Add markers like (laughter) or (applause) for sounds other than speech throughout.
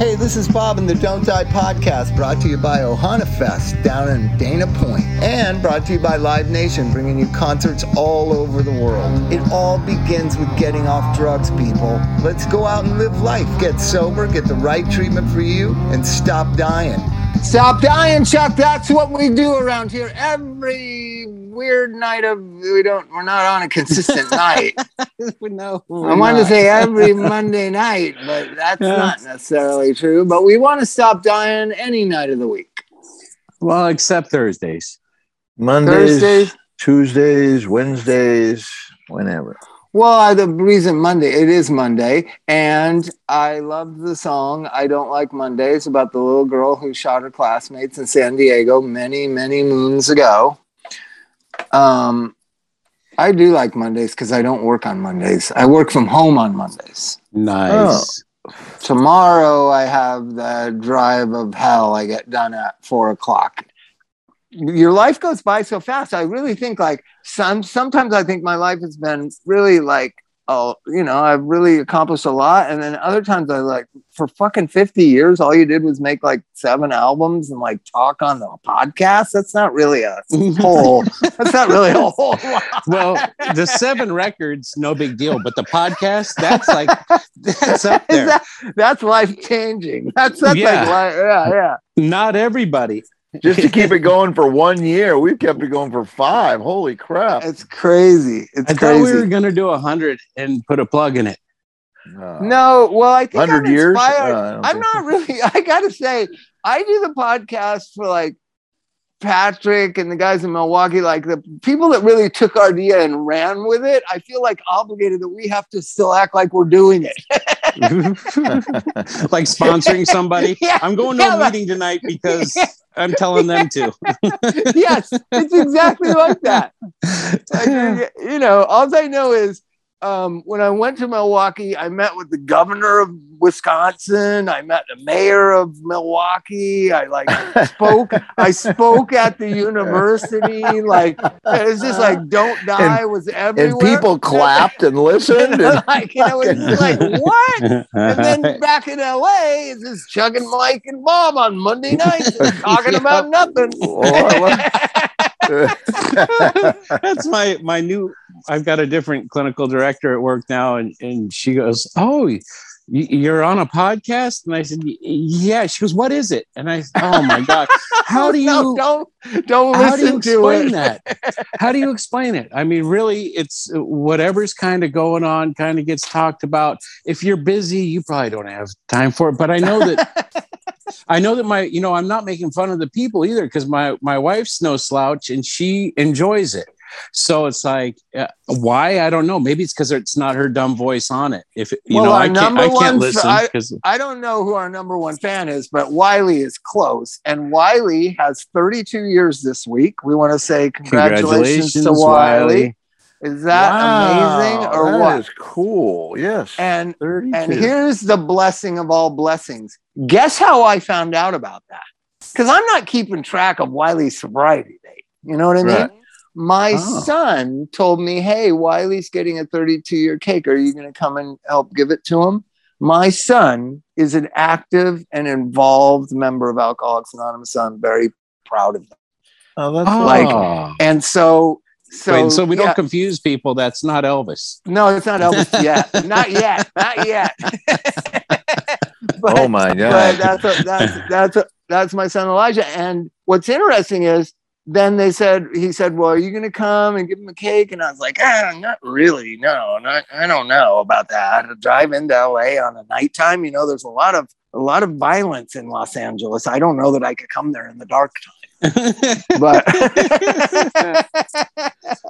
Hey, this is Bob in the Don't Die podcast, brought to you by Ohana Fest down in Dana Point, and brought to you by Live Nation, bringing you concerts all over the world. It all begins with getting off drugs, people. Let's go out and live life. Get sober, get the right treatment for you, and stop dying. Stop dying, Chuck. That's what we do around here every weird night of we don't we're not on a consistent night. (laughs) no, I wanted to say every (laughs) Monday night, but that's Yeah. not necessarily true. But we want to stop dying any night of the week. Well, except Thursdays. Mondays, Thursdays. Tuesdays, Wednesdays, whenever. Well, I, the reason Monday, it is Monday, and I love the song I Don't Like Mondays about the little girl who shot her classmates in San Diego many, many moons ago. Um, I do like Mondays because I don't work on Mondays. I work from home on Mondays. Nice. Tomorrow I have the drive of hell I get done at four o'clock. Your life goes by so fast. I really think like some sometimes I think my life has been really like oh you know I've really accomplished a lot, and then other times I like for fucking fifty years all you did was make like seven albums and like talk on the podcast. That's not really a (laughs) whole. that's not really a whole lot. (laughs) well, the seven records, no big deal, but the podcast, (laughs) that's like that's up there. that, that's life changing. That's that's Yeah. like li- yeah yeah. Not everybody. Just to keep it (laughs) going for one year, we've kept it going for five. Holy crap! It's crazy. It's I thought we were gonna do a hundred and put a plug in it. Uh, no, well, I think I'm 100 years? inspired. Uh, I'm think not really. (laughs) I gotta say, I do the podcast for like Patrick and the guys in Milwaukee, like the people that really took our idea and ran with it. I feel like obligated that we have to still act like we're doing it. (laughs) (laughs) like sponsoring somebody. (laughs) Yeah, I'm going to yeah, a meeting tonight because (laughs) I'm telling them to. yes, it's exactly like that. Like, you know, all I know is um, when I went to Milwaukee, I met with the governor of Wisconsin. I met the mayor of Milwaukee. I like spoke. I (laughs) spoke at the university. Like it was just like "Don't Die" was everywhere. and people clapped and listened. (laughs) And, like and it was like what? And then (laughs) back in LA, it's just Chuck and Mike and Bob on Monday nights talking about nothing. That's my my new. I've got a different clinical director at work now, and and she goes, "Oh, you, you're on a podcast?" And I said, "Yeah." She goes, "What is it?" And I, "Oh my god, how do (laughs) you No, don't don't how do you explain it. that? (laughs) How do you explain it? I mean, really, it's whatever's kind of going on, kind of gets talked about. If you're busy, you probably don't have time for it. But I know that (laughs) I know that my, you know, I'm not making fun of the people either because my my wife's no slouch and she enjoys it. So it's like, uh, why? I don't know. Maybe it's because it's not her dumb voice on it. If you Well, know, I can't, I can't listen I- because I don't know who our number one fan is, but Wiley is close. And Wiley has 32 years this week. We want to say congratulations, to Wiley. Is that amazing or that what? is cool. Yes. And 32. and here's the blessing of all blessings. Guess how I found out about that? Because I'm not keeping track of Wiley's sobriety date. You know what I mean? Right. My Oh. son told me, Hey, Wiley's getting a 32 year cake. Are you going to come and help give it to him? My son is an active and involved member of Alcoholics Anonymous. So I'm very proud of them. oh, that's oh. like- And so, so, Wait, so we yeah. don't confuse people. That's not Elvis. No, it's not Elvis yet. (laughs) not yet. Not yet. (laughs) (laughs) But- oh my but god. that's a, that's that's a, that's my son Elijah. And what's interesting is then they said he said, "Well, are you going to come and give him a cake?" And I was like, ah, "Not really. No, not, I don't know about that. To drive into LA on a nighttime, you know, there's a lot of a lot of violence in Los Angeles. I don't know that I could come there in the dark time." (laughs) But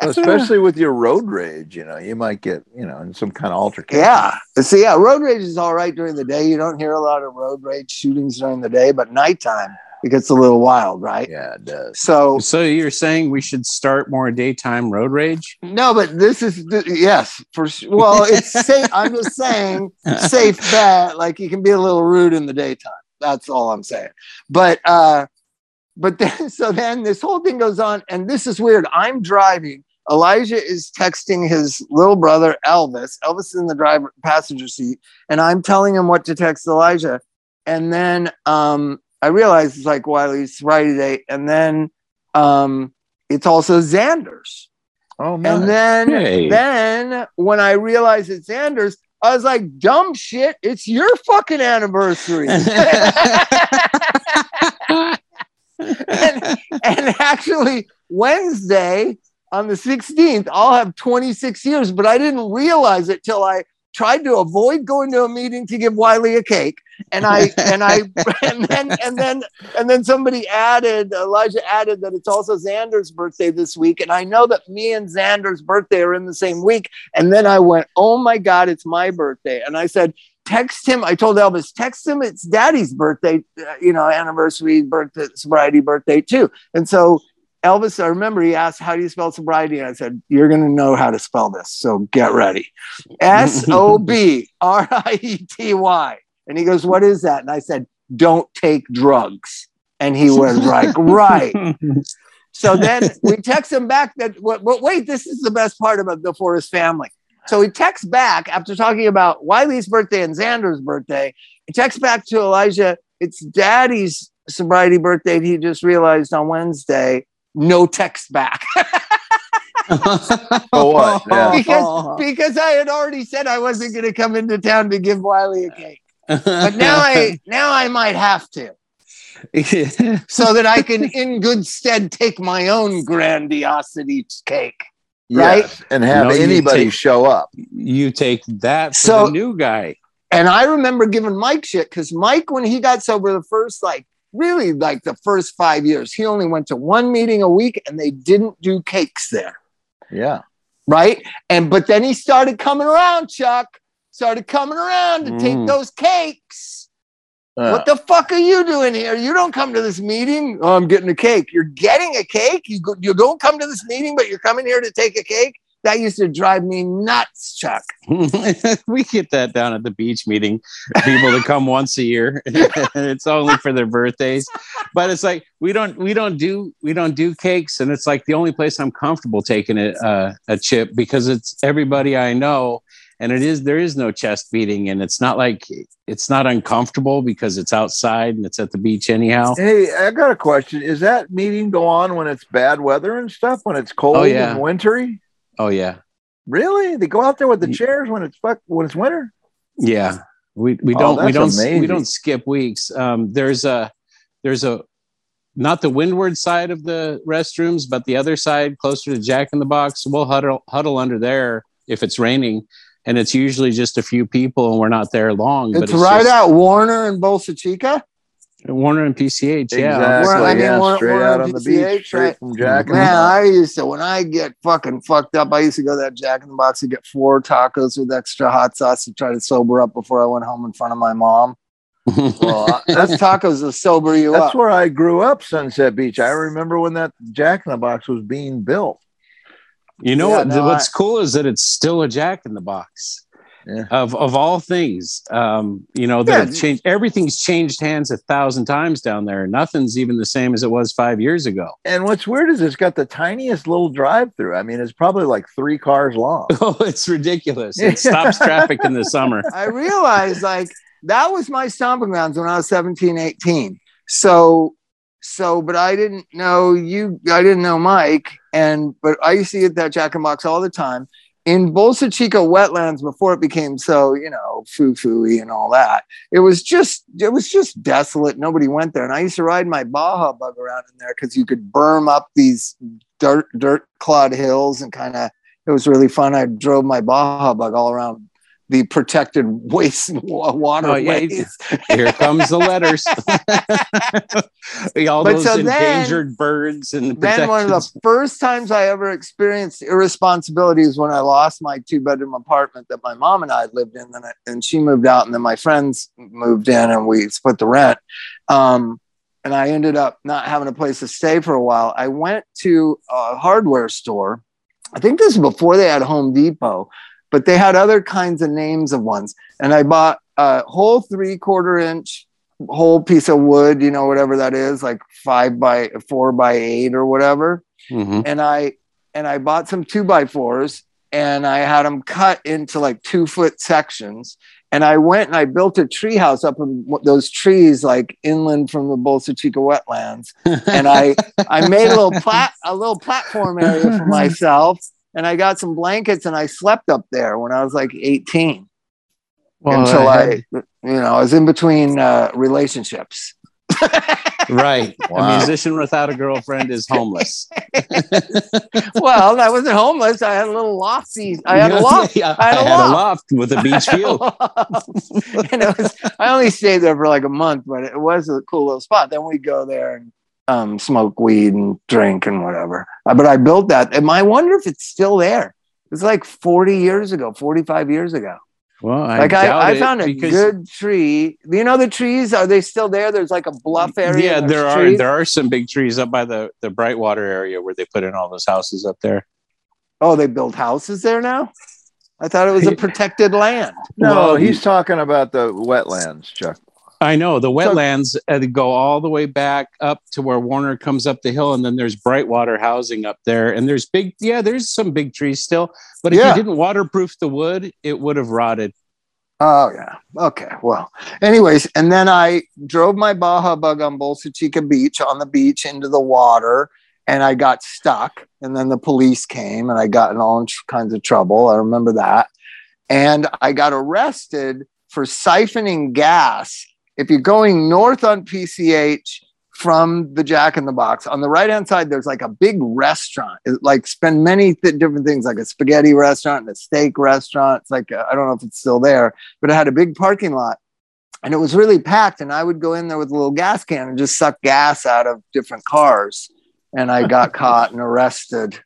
Especially with your road rage, you know, you might get, you know, in some kind of altercation. Yeah. So yeah, road rage is all right during the day. You don't hear a lot of road rage shootings during the day, but nighttime it gets a little wild, right? Yeah, it does. So so you're saying we should start more daytime road rage? no, but this is th- yes for well, it's (laughs) safe. I'm just saying safe bet. Like you can be a little rude in the daytime. That's all I'm saying. But uh, but then (laughs) so then this whole thing goes on, and this is weird. I'm driving. Elijah is texting his little brother Elvis. Elvis is in the driver passenger seat, and I'm telling him what to text Elijah. and then um, I realized it's like Wiley's sobriety date, and then um, it's also Xander's. Oh, man! And then, Hey. then when I realized it's Xander's, I was like, dumb shit, it's your fucking anniversary. (laughs) and, and actually, Wednesday on the 16th, I'll have 26 years, but I didn't realize it till I tried to avoid going to a meeting to give Wiley a cake. And I and I (laughs) and then and then and then somebody added Elijah added that it's also Xander's birthday this week. And I know that me and Xander's birthday are in the same week. And then I went, Oh my God, it's my birthday. And I said, text him. I told Elvis, text him. It's daddy's birthday, uh, you know, anniversary, birthday, sobriety birthday too. And so Elvis, I remember he asked, How do you spell sobriety? And I said, You're going to know how to spell this. So get ready. S O B R I E T Y. And he goes, What is that? And I said, Don't take drugs. And he was like, (laughs) Right. So then we text him back that, but but wait, this is the best part about the Forrest family. So he texts back after talking about Wiley's birthday and Xander's birthday. He texts back to Elijah, it's daddy's sobriety birthday. He just realized on Wednesday, no text back. (laughs) For what? Yeah. because, because I had already said I wasn't going to come into town to give Wiley a cake. But now I (laughs) now I might have to. so that I can, in good stead, take my own grandiosity cake. Right? Yes, and have No, anybody take- show up. you take that for So- the new guy. And I remember giving Mike shit because Mike, when he got sober the first, like, really like the first five years, he only went to one meeting a week and they didn't do cakes there. Yeah. Right. And, but then he started coming around, Chuck, started coming around to take Mm. those cakes. Uh, What the fuck are you doing here? You don't come to this meeting. Oh, I'm getting a cake. You're getting a cake. You go, you don't come to this meeting, but you're coming here to take a cake. That used to drive me nuts, Chuck. (laughs) we get that down at the beach meeting. People that come once a year. (laughs) it's only for their birthdays. But it's like we don't we don't do we don't do cakes, and it's like the only place I'm comfortable taking a uh, a chip because it's everybody I know, and it is there is no chest beating, and it's not like it's not uncomfortable because it's outside and it's at the beach anyhow. Hey, I got a question. Is that meeting go on when it's bad weather and stuff? When it's cold Oh, yeah. and wintry? Oh yeah, Really? They go out there with the chairs when it's fuck when it's winter? Yeah, we we Oh, don't we don't we don't skip weeks. Um, there's a there's a not the windward side of the restrooms, but the other side closer to Jack in the Box. We'll huddle huddle under there if it's raining, and it's usually just a few people, and we're not there long. It's, but right just- at Warner and Bolsa Chica. Warner and PCH. Yeah, exactly. We're- I mean, yeah, we're- straight we're out on on the PCH, beach, straight right? from Jack. and Man, I used to when I get fucking fucked up. I used to go to that Jack in the Box and get four tacos with extra hot sauce to try to sober up before I went home in front of my mom. (laughs) Well, That's tacos to sober you That's up. That's where I grew up, Sunset Beach. I remember when that Jack in the Box was being built. You know Yeah, what? no, what's cool is that it's still a Jack in the Box. Yeah. Of of all things, um, you know that Yeah. changed. Everything's changed hands a thousand times down there. Nothing's even the same as it was five years ago. And what's weird is it's got the tiniest little drive through. I mean, it's probably like three cars long. (laughs) Oh, it's ridiculous! It stops traffic in the summer. (laughs) I realized like that was my stomping grounds when I was 17, 18. So, so, but I didn't know you, I didn't know Mike. And, but I used to get that Jack in the Box all the time in Bolsa Chica wetlands before it became so, you know, foo fooey and all that. It was just, it was just desolate. Nobody went there. And I used to ride my Baja bug around in there because you could berm up these dirt, dirt clod hills and kind of, it was really fun. I drove my Baja bug all around the protected (laughs) waste waterways. (laughs) Here comes the letters. (laughs) All But those so then- endangered birds and then one of the first times I ever experienced irresponsibility was when I lost my two bedroom apartment that my mom and I lived in, and, I, and she moved out, and then my friends moved in, and we split the rent. Um, and I ended up not having a place to stay for a while. I went to a hardware store. I think this is before they had Home Depot, but they had other kinds of names of ones. And I bought a whole three quarter inch whole piece of wood, you know, whatever that is, like five by four by eight or whatever. Mhm. And I and I bought some two by fours and I had them cut into like two foot sections. and I went and I built a tree house up in those trees, like inland from the Bolsa Chica wetlands. (laughs) And I I made a little plat a little platform area for (laughs) myself, and I got some blankets and I slept up there when I was like 18 Well, until I, had- you know, I was in between uh, relationships. (laughs) right. Wow. A musician without a girlfriend is homeless. (laughs) well, I wasn't homeless. I had a little lofty. I had a (laughs) loft. I had a loft. loft with a beach view. and it was, I only stayed there for like a month, but it was a cool little spot. Then we'd go there and um, smoke weed and drink and whatever. Uh, But I built that. And I wonder if it's still there. It's like 40 years ago, 45 years ago. Well, I like I, I found a good tree. You know the trees? Are they still there? There's like a bluff area. Yeah, there are trees. there are some big trees up by the the Brightwater area where they put in all those houses up there. Oh, they build houses there now? I thought it was a (laughs) protected land. No, Well, he's talking about the wetlands, Chuck. I know the wetlands uh, go all the way back up to where Warner comes up the hill, and then there's Brightwater housing up there, and there's big yeah, there's some big trees still, but if Yeah. you didn't waterproof the wood, it would have rotted. Oh yeah. Okay. Well, anyways, and then I drove my Baja bug on Bolsa Chica Beach on the beach into the water, and I got stuck. And then the police came, and I got in all kinds of trouble. I remember that, and I got arrested for siphoning gas. If you're going north on PCH from the Jack in the Box, on the right hand side, there's like a big restaurant. It, like spend many th- different things, like a spaghetti restaurant and a steak restaurant. It's like I I don't know if it's still there but it had a big parking lot and it was really packed. And I would go in there with a little gas can and just suck gas out of different cars. And I got (laughs) caught and arrested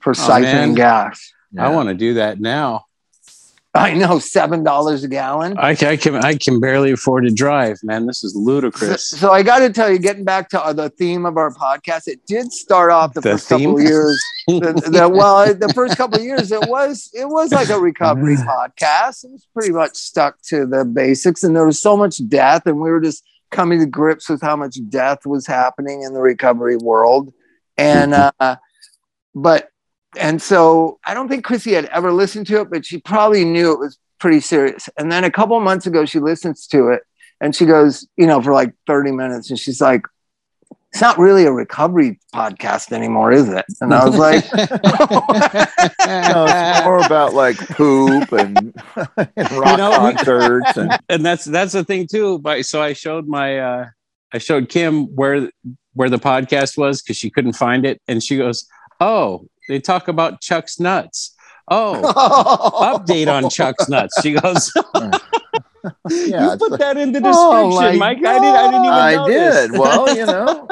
for oh, siphoning man. gas. I want to do that now. (laughs) I know seven dollars a gallon. I, I can I can barely afford to drive, man. This is ludicrous. so I got to tell you, getting back to uh, the theme of our podcast, it did start off the, The first couple theme? of years. the, the- well, the first couple of years, it was it was like a recovery (laughs) podcast. It was pretty much stuck to the basics, and there was so much death, and we were just coming to grips with how much death was happening in the recovery world, and (laughs) uh, but and so I don't think Chrissy had ever listened to it, but she probably knew it was pretty serious. And then a couple of months ago, she listens to it, and she goes, you know, for like thirty minutes, and she's like. It's not really a recovery podcast anymore, is it? And I was like, (laughs) No, it's more about like poop and, (laughs) and rock know, we- concerts and (laughs) and that's that's the thing too. But so I showed my uh I showed Kim where where the podcast was because she couldn't find it, and she goes, "Oh, they talk about Chuck's nuts." Oh, (laughs) update on Chuck's nuts. She goes, (laughs) yeah, "You put like- that in the Oh, description, my Mike. I didn't. I didn't even. I notice." did. Well, you know,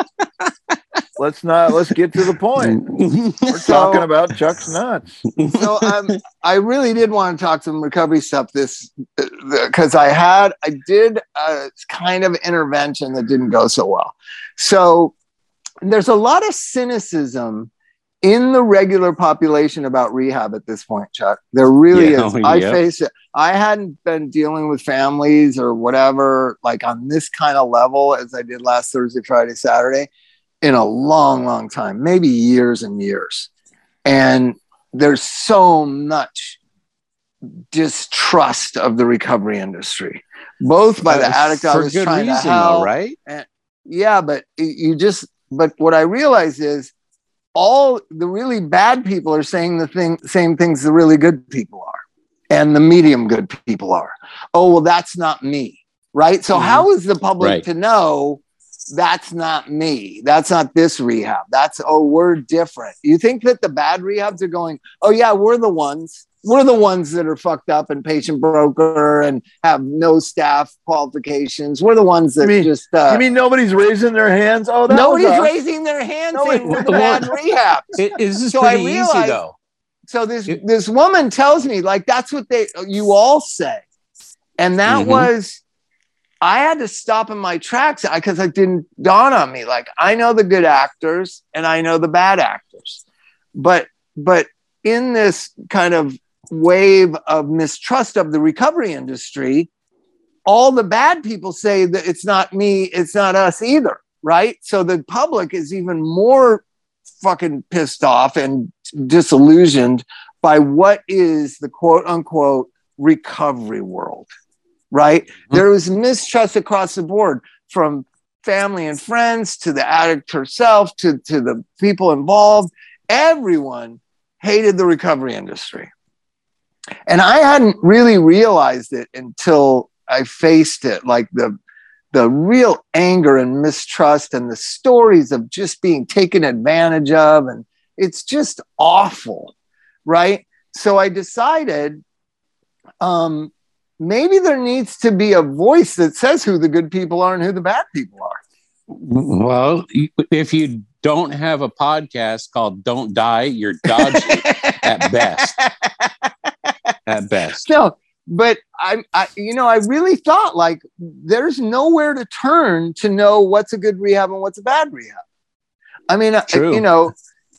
(laughs) let's not let's get to the point. We're So- talking about Chuck's nuts. so um, I really did want to talk some recovery stuff this because I had I did a kind of intervention that didn't go so well. So there's a lot of cynicism in the regular population about rehab at this point, Chuck. There really Yeah, is. (laughs) oh, I face it. I hadn't been dealing with families or whatever like on this kind of level as I did last Thursday, Friday, Saturday in a long, long time, maybe years and years. And there's so much distrust of the recovery industry, both by the Uh, addict I was trying reason, to help, though, right? yeah, but you just, but what I realize is all the really bad people are saying the thing, same things the really good people are and the medium good people are. Oh, well, that's not me. Right. So, Mhm. how is the public Right. to know that's not me? That's not this rehab. That's, oh, we're different. You think that the bad rehabs are going, oh, yeah, we're the ones. We're the ones that are fucked up and patient broker and have no staff qualifications. We're the ones that You mean- just. Uh, you mean nobody's raising their hands? Oh, that Nobody's was raising their hands Nobody- saying bad rehab. It, this is So I pretty easy though. So this It- this woman tells me like that's what they you all say, and that Mhm. was I had to stop in my tracks because it didn't dawn on me. Like I know the good actors and I know the bad actors, but but in this kind of wave of mistrust of the recovery industry, all the bad people say that it's not me, it's not us either, right? So the public is even more fucking pissed off and disillusioned by what is the quote unquote recovery world. right? Mm-hmm. There was mistrust across the board from family and friends to the addict herself to, to the people involved. Everyone hated the recovery industry. And I hadn't really realized it until I faced it, like the the real anger and mistrust and the stories of just being taken advantage of. And it's just awful right? So i decided um, maybe there needs to be a voice that says who the good people are and who the bad people are. Well if you don't have a podcast called don't die you're dodgy (laughs) at best at best no but I, I, you know, I really thought like there's nowhere to turn to know what's a good rehab and what's a bad rehab. I mean, uh, True. you know,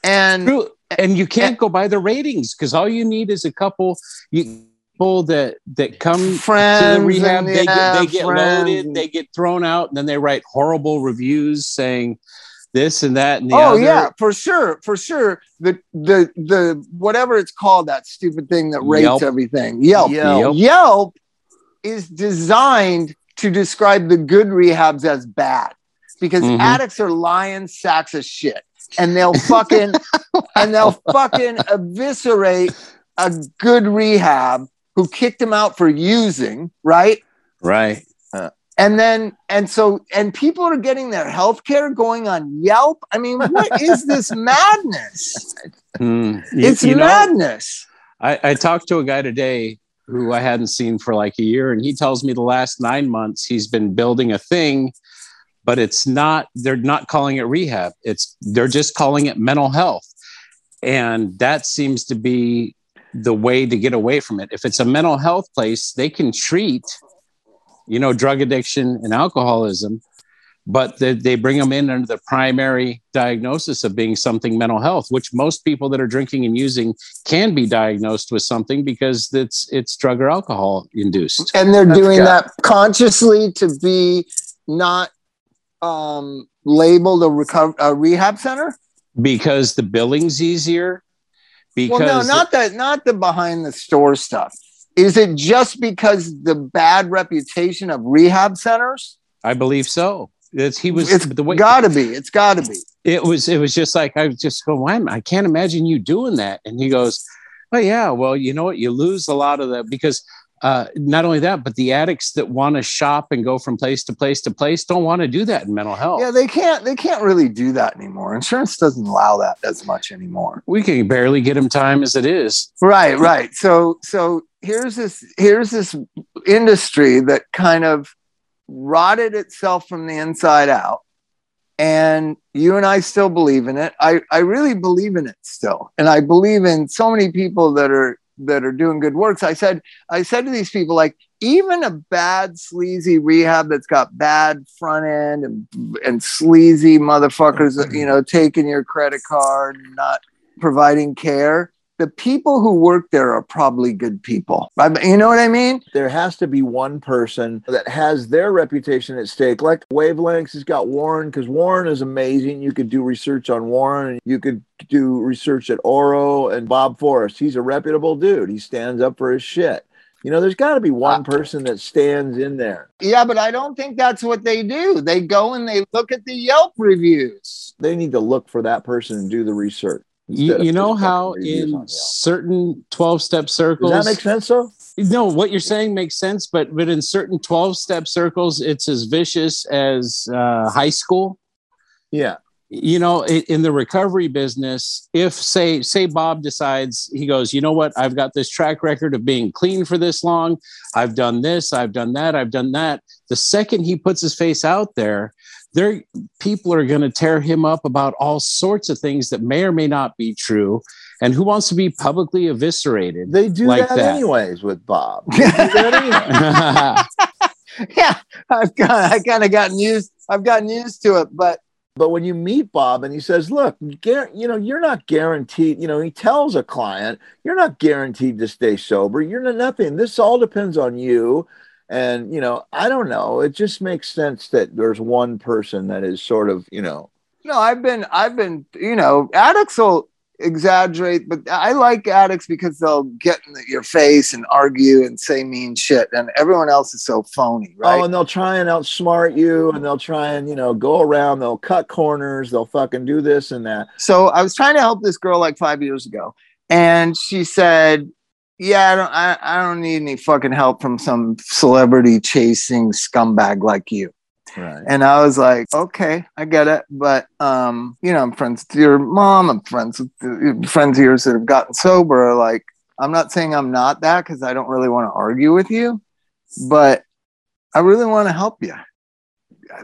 and True. and you can't and, go by the ratings because all you need is a couple people that that come friends to the rehab. they get they get loaded, they get thrown out, and then they write horrible reviews saying this and that and the oh other. yeah for sure for sure the the the whatever it's called that stupid thing that rates Yelp. everything Yelp. Yelp Yelp is designed to describe the good rehabs as bad because mm-hmm. addicts are lying sacks of shit and they'll fucking (laughs) and they'll fucking eviscerate a good rehab who kicked him out for using right right and then and so and people are getting their health care going on yelp. I mean what is this (laughs) madness? Mm, you, it's you madness. Know, I, I talked to a guy today who i hadn't seen for like a year and he tells me the last nine months he's been building a thing but it's not they're not calling it rehab. It's they're just calling it mental health. And that seems to be the way to get away from it. If it's a mental health place they can treat you know, drug addiction and alcoholism, but they, they bring them in under the primary diagnosis of being something mental health, which most people that are drinking and using can be diagnosed with something because it's it's drug or alcohol induced. And they're That's doing got- that consciously to be not um, labeled a, reco- a rehab center because the billing's easier. Because well, no, not that, not the behind the store stuff. Is it just because the bad reputation of rehab centers? I believe so. It's he was. It's the way, gotta be. It's gotta be. It was. It was just like I was just going. Why? I can't imagine you doing that. And he goes, "Oh yeah. Well, you know what? You lose a lot of that because uh, not only that, but the addicts that want to shop and go from place to place to place don't want to do that in mental health. Yeah, they can't. They can't really do that anymore. Insurance doesn't allow that as much anymore. We can barely get them time as it is. Right, right. So, so here's this here's this industry that kind of rotted itself from the inside out and you and I still believe in it. I, I really believe in it still. And I believe in so many people that are that are doing good works. I said, I said to these people, like, even a bad sleazy rehab that's got bad front end and and sleazy motherfuckers, you know, taking your credit card, not providing care. The people who work there are probably good people. You know what I mean? There has to be one person that has their reputation at stake. Like Wavelengths has got Warren because Warren is amazing. You could do research on Warren. You could do research at Oro and Bob Forrest. He's a reputable dude. He stands up for his shit. You know, there's got to be one uh, person that stands in there. Yeah, but I don't think that's what they do. They go and they look at the Yelp reviews. They need to look for that person and do the research. You, you know how in certain 12 step circles. Does that make sense, though? No, what you're saying makes sense, but but in certain 12 step circles, it's as vicious as uh, high school. Yeah you know in the recovery business if say say bob decides he goes you know what i've got this track record of being clean for this long i've done this i've done that i've done that the second he puts his face out there there people are going to tear him up about all sorts of things that may or may not be true and who wants to be publicly eviscerated they do like that, that, anyways with bob (laughs) (laughs) yeah i've got i kind of gotten used i've gotten used to it but but when you meet Bob and he says, "Look, you know, you're not guaranteed." You know, he tells a client, "You're not guaranteed to stay sober. You're not nothing. This all depends on you." And you know, I don't know. It just makes sense that there's one person that is sort of, you know. No, I've been, I've been, you know, addicts will exaggerate, but I like addicts because they'll get in your face and argue and say mean shit, and everyone else is so phony, oh, right? Oh, and they'll try and outsmart you, and they'll try and you know go around. They'll cut corners. They'll fucking do this and that. So I was trying to help this girl like five years ago, and she said, "Yeah, I don't, I, I don't need any fucking help from some celebrity chasing scumbag like you." Right. And I was like, okay, I get it. But, um, you know, I'm friends with your mom. I'm friends with the, friends of yours that have gotten sober. Like, I'm not saying I'm not that because I don't really want to argue with you, but I really want to help you.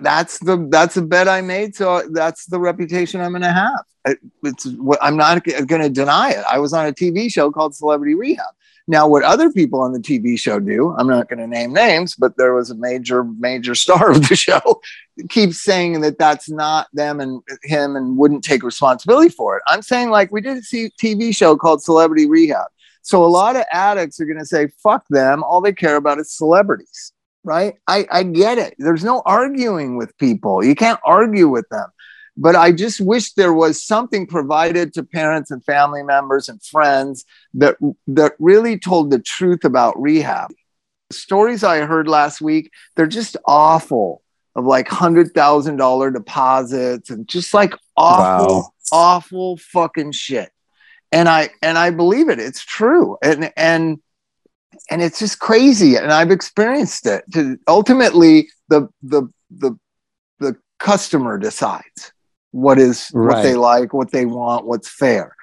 That's the that's the bet I made. So that's the reputation I'm going to have. It, it's what I'm not going to deny it. I was on a TV show called Celebrity Rehab. Now, what other people on the TV show do, I'm not going to name names, but there was a major, major (laughs) star of the show keeps saying that that's not them and him and wouldn't take responsibility for it. I'm saying, like, we did a TV show called Celebrity Rehab. So a lot of addicts are going to say, fuck them. All they care about is celebrities, right? I, I get it. There's no arguing with people. You can't argue with them. But I just wish there was something provided to parents and family members and friends that, that really told the truth about rehab. The stories I heard last week, they're just awful of like $100,000 deposits and just like awful, wow. awful fucking shit. And I, and I believe it. It's true. And, and, and it's just crazy. And I've experienced it to ultimately the, the, the, the customer decides what is right. what they like, what they want, what's fair.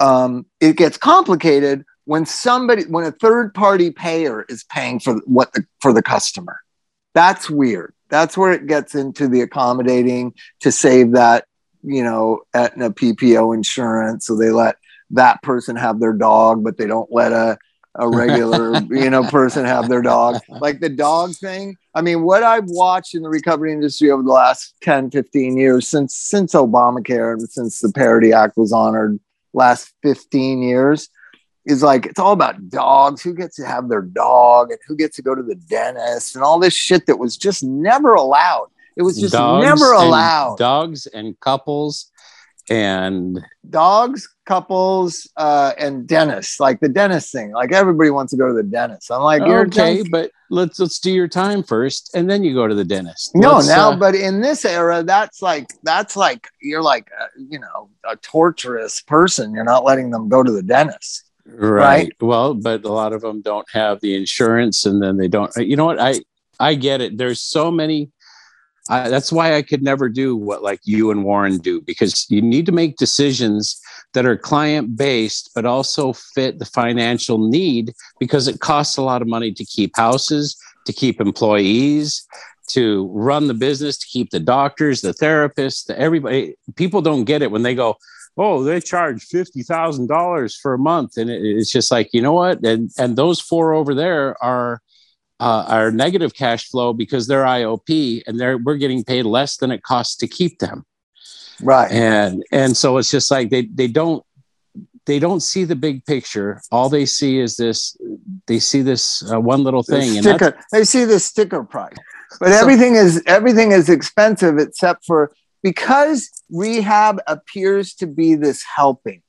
Um, it gets complicated when somebody when a third party payer is paying for what the for the customer. That's weird. That's where it gets into the accommodating to save that, you know, Aetna PPO insurance. So they let that person have their dog, but they don't let a a regular you know person have their dog. Like the dog thing i mean what i've watched in the recovery industry over the last 10 15 years since since obamacare and since the parity act was honored last 15 years is like it's all about dogs. Who gets to have their dog and who gets to go to the dentist and all this shit that was just never allowed. It was just dogs never allowed. dogs and couples and dogs, couples, uh, and dentists. Like the dentist thing. Like everybody wants to go to the dentist. I'm like, you're okay, but let's let's do your time first, and then you go to the dentist. No, let's, now, uh, but in this era, that's like that's like you're like uh, you know a torturous person. You're not letting them go to the dentist. Right. right. Well, but a lot of them don't have the insurance, and then they don't. You know what? I I get it. There's so many I, that's why I could never do what like you and Warren do because you need to make decisions that are client based, but also fit the financial need because it costs a lot of money to keep houses, to keep employees, to run the business, to keep the doctors, the therapists, the everybody. People don't get it when they go, oh, they charge fifty thousand dollars for a month, and it, it's just like you know what, and and those four over there are uh, are negative cash flow because they're IOP and they're we're getting paid less than it costs to keep them. Right. And and so it's just like they they don't they don't see the big picture. All they see is this. They see this uh, one little thing, the sticker. and they see the sticker price. But so, everything is everything is expensive except for because rehab appears to be this helping,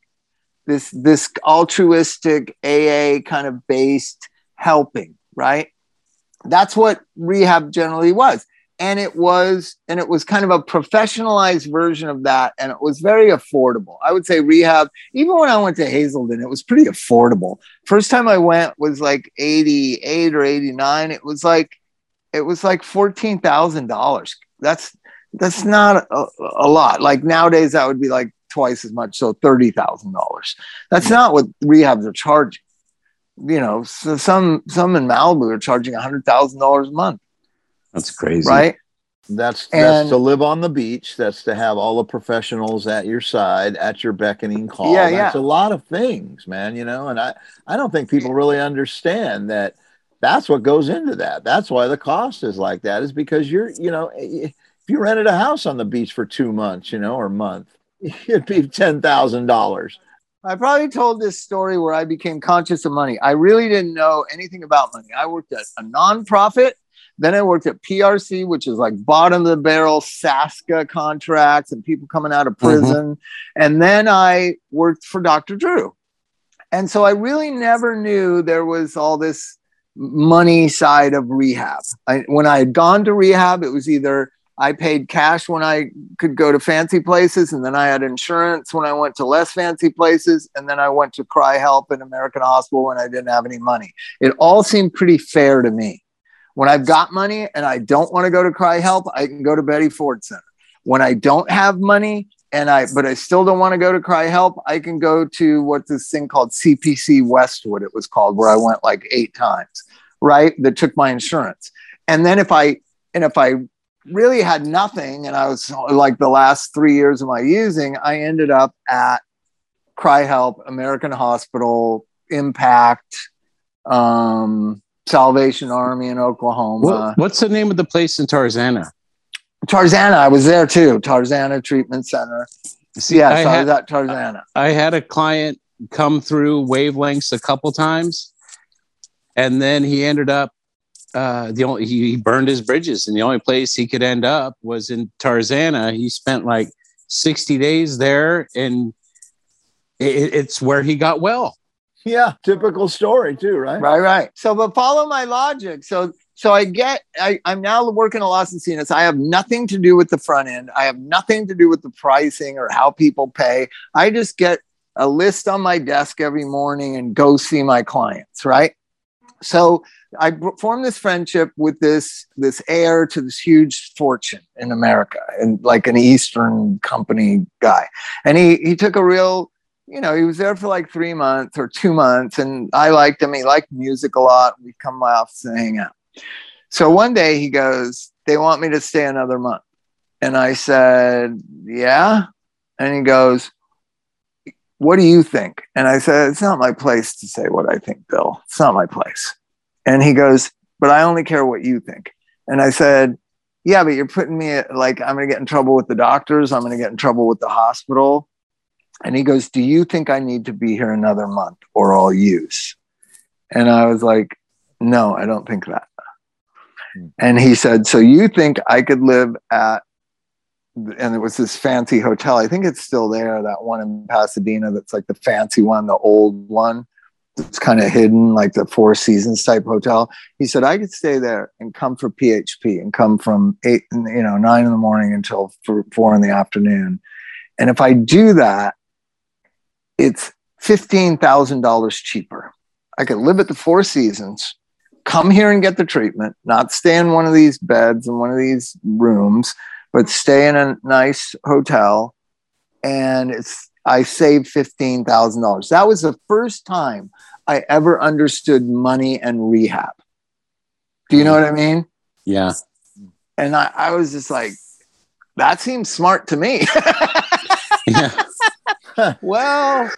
this this altruistic AA kind of based helping, right? That's what rehab generally was. And it was, and it was kind of a professionalized version of that. And it was very affordable. I would say rehab, even when I went to Hazelden, it was pretty affordable. First time I went was like 88 or 89. It was like, it was like $14,000. That's, that's not a, a lot. Like nowadays, that would be like twice as much. So $30,000. That's not what rehabs are charging you know, so some some in Malibu are charging a hundred thousand dollars a month. That's crazy, right? That's and, that's to live on the beach. That's to have all the professionals at your side, at your beckoning call. Yeah, that's yeah. a lot of things, man. You know, and I I don't think people really understand that. That's what goes into that. That's why the cost is like that. Is because you're, you know, eh, eh, if you rented a house on the beach for two months, you know, or a month, (laughs) it'd be ten thousand dollars I probably told this story where I became conscious of money. I really didn't know anything about money. I worked at a nonprofit Then I worked at PRC, which is like bottom of the barrel SASCA contracts and people coming out of mm-hmm. prison. And then I worked for Dr. Drew. And so I really never knew there was all this money side of rehab. I, when I had gone to rehab, it was either I paid cash when I could go to fancy places, and then I had insurance when I went to less fancy places, and then I went to CRI-Help in American Hospital when I didn't have any money. It all seemed pretty fair to me. When I've got money and I don't want to go to CRI-Help, I can go to Betty Ford Center. When I don't have money and I but I still don't want to go to CRI-Help, I can go to what's this thing called CPC Westwood, it was called, where I went like eight times, right? That took my insurance. And then if I and if I really had nothing and I was like the last three years of my using, I ended up at CRI-Help, American Hospital, Impact, um, Salvation Army in Oklahoma. What, what's the name of the place in Tarzana? Tarzana, I was there too. Tarzana Treatment Center. See, yes, I I, had- was at Tarzana. I had a client come through wavelengths a couple times, and then he ended up uh, the only he, he burned his bridges, and the only place he could end up was in Tarzana. He spent like sixty days there, and it, it's where he got well. Yeah, typical story too, right? Right, right. So, but follow my logic. So, so I get, I, I'm now working a Las Encinas. I have nothing to do with the front end. I have nothing to do with the pricing or how people pay. I just get a list on my desk every morning and go see my clients, right? So I formed this friendship with this this heir to this huge fortune in America and like an Eastern company guy. And he he took a real you know, he was there for like three months or two months, and I liked him. He liked music a lot. We'd come to my office hang out. So one day he goes, They want me to stay another month. And I said, Yeah. And he goes, What do you think? And I said, It's not my place to say what I think, Bill. It's not my place. And he goes, But I only care what you think. And I said, Yeah, but you're putting me at, like, I'm going to get in trouble with the doctors. I'm going to get in trouble with the hospital. And he goes, Do you think I need to be here another month or I'll use? And I was like, No, I don't think that. Hmm. And he said, So you think I could live at, and it was this fancy hotel. I think it's still there, that one in Pasadena that's like the fancy one, the old one. It's kind of hidden, like the Four Seasons type hotel. He said, I could stay there and come for PHP and come from eight, you know, nine in the morning until four- in the afternoon. And if I do that, it's $15,000 cheaper. I could live at the Four Seasons, come here and get the treatment, not stay in one of these beds in one of these rooms, but stay in a nice hotel. And it's, I saved $15,000. That was the first time I ever understood money and rehab. Do you know what I mean? Yeah. And I, I was just like, that seems smart to me. Yeah. (laughs) well,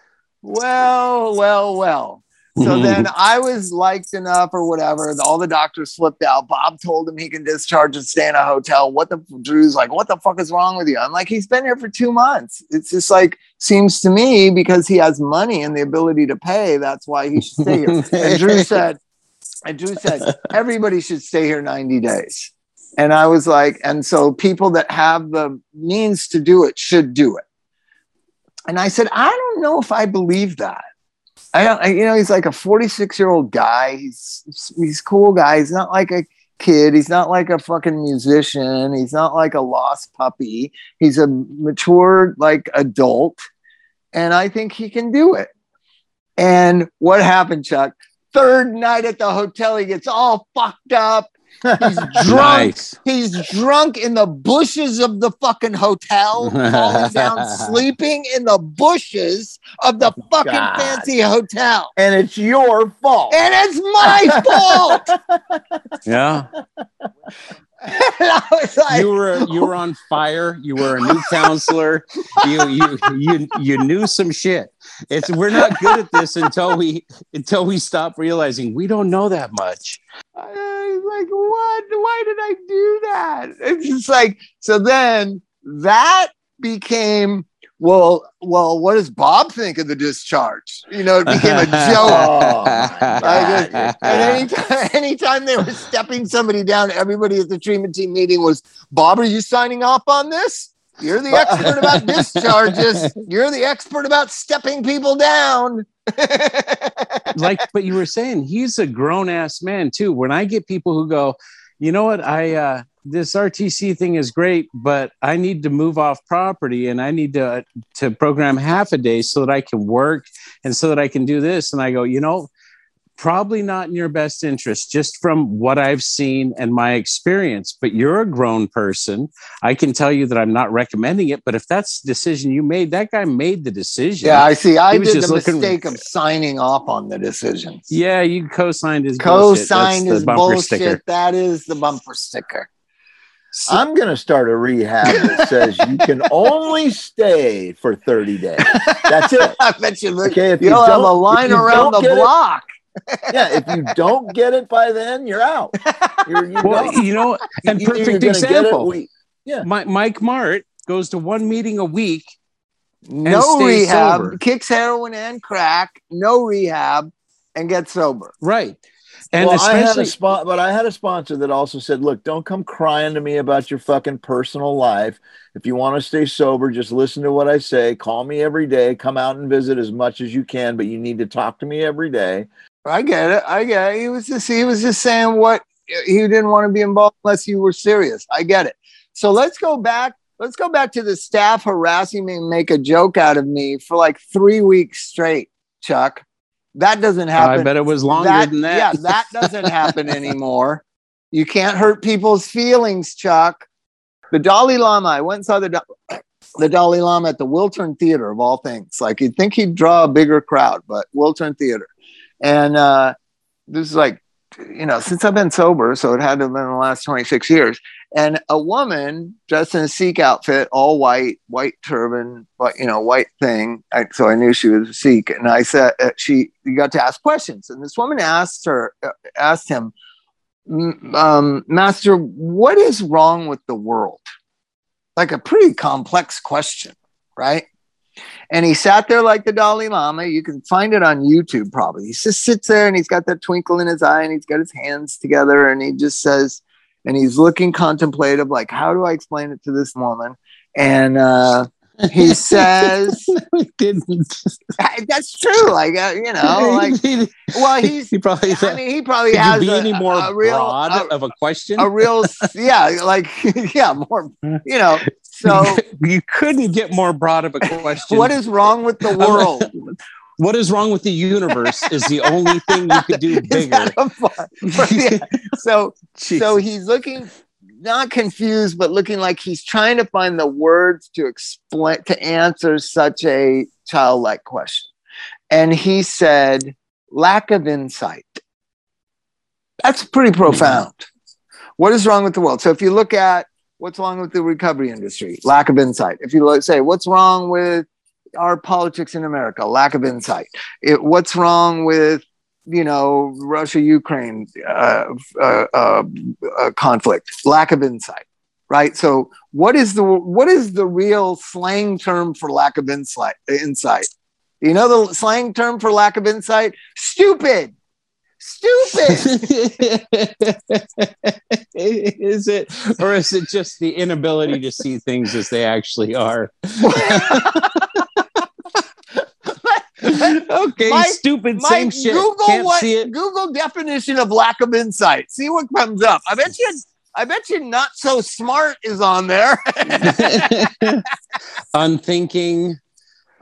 well, well, well. So hmm. then I was liked enough or whatever. All the doctors flipped out. Bob told him he can discharge and stay in a hotel. What the Drew's like, what the fuck is wrong with you? I'm like, he's been here for two months. It's just like seems to me because he has money and the ability to pay. That's why he should stay here. And Drew (laughs) said, and Drew said, everybody should stay here 90 days. And I was like, and so people that have the means to do it should do it. And I said, I don't know if I believe that. I don't, I, you know, he's like a 46 year old guy. He's, he's cool guy. He's not like a kid. He's not like a fucking musician. He's not like a lost puppy. He's a mature, like adult. And I think he can do it. And what happened, Chuck? Third night at the hotel, he gets all fucked up. He's (laughs) drunk. Nice. He's drunk in the bushes of the fucking hotel, falling down, (laughs) sleeping in the bushes of the oh, fucking God. fancy hotel. and it's your fault. And it's my (laughs) fault. Yeah. (laughs) I was like, You were you oh. were on fire. You were a new counselor. You you you you knew some shit. It's we're not good at this until we until we stop realizing we don't know that much. I was like, what? Why did I do that? (laughs) It's just like, so then that became well, well, what does Bob think of the discharge? You know, it became a (laughs) joke. Oh, my I just- God. and anytime, (laughs) anytime they were stepping somebody down, everybody at the treatment team meeting was, Bob, are you signing off on this? You're the expert about (laughs) discharges. You're the expert about stepping people down. like but you were saying he's a grown ass man too when i get people who go you know what i uh this rtc thing is great but i need to move off property and i need to to program half a day so that i can work and so that i can do this and i go you know probably not in your best interest just from what i've seen and my experience but you're a grown person i can tell you that i'm not recommending it but if that's the decision you made that guy made the decision Yeah, I see. I did the looking- mistake of signing off on the decisions. yeah you co-signed his bullshit. Co-signed the is bumper bullshit. sticker. That is the bumper sticker. I'm going to start a rehab that says you can (laughs) only stay for 30 days. That's it. (laughs) I bet you look, Okay, if you'll you have a don't- if line you around the don't get it- block. (laughs) Yeah, if you don't get it by then, you're out. You're, you Well, know, you know, and you're perfect gonna it example. we- Mi- Mike Mart goes to one meeting a week. No rehab, sober. kicks heroin and crack, no rehab, and gets sober. Right. And well, I had a spot, but I had a sponsor that also said, "Look, don't come crying to me about your fucking personal life. If you want to stay sober, just listen to what I say. Call me every day. Come out and visit as much as you can, but you need to talk to me every day." I get it. I get it. He was just he was just saying what uh, he didn't want to be involved unless you were serious. I get it. So let's go back. Let's go back to the staff harassing me and make a joke out of me for like three weeks straight, Chuck. That doesn't happen. I bet it was longer than that. Yeah, that doesn't happen (laughs) anymore. You can't hurt people's feelings, Chuck. The Dalai Lama, I went and saw the, (coughs) the Dalai Lama at the Wiltern Theater, of all things. Like you'd think he'd draw a bigger crowd, but Wiltern Theater. And uh, this is like, you know, since I've been sober, so it had to have been the last 26 years. And a woman dressed in a Sikh outfit, all white, white turban, but you know, white thing. I, so I knew she was a Sikh. And I said, uh, she you got to ask questions. And this woman asked her, uh, asked him, um, Master, what is wrong with the world? Like a pretty complex question, right? And he sat there like the Dalai Lama. You can find it on YouTube probably. He just sits there and he's got that twinkle in his eye and he's got his hands together and he just says, and he's looking contemplative, like, how do I explain it to this woman? And uh, he (laughs) says, (laughs) he didn't. that's true. Like, uh, you know, (laughs) like, well, he's, he probably. I mean, he probably has you be a, any more a real, broad a, of a question? a real, yeah, like, yeah, more, you know. So, you couldn't get more broad of a question. what is wrong with the world? What is wrong with the universe? Is the only thing you could do (laughs) bigger. that a fun- (laughs) yeah. (laughs) So, so he's looking not confused, but looking like he's trying to find the words to explain to answer such a childlike question. And he said, lack of insight. That's pretty profound. What is wrong with the world? So if you look at what's wrong with the recovery industry, lack of insight. If you look, say, what's wrong with our politics in America, lack of insight. It, what's wrong with you know Russia Ukraine uh, uh, uh, uh, conflict, lack of insight, right? So what is the what is the real slang term for lack of insight? Insight. You know the slang term for lack of insight? Stupid. Stupid. (laughs) is it, or is it just the inability to see things as they actually are? (laughs) (laughs) (laughs) okay, Mike- stupid, Mike, same shit. Google Can't what see it. Google definition of lack of insight. See what comes up. I bet you I bet you not so smart is on there. (laughs) (laughs) Unthinking,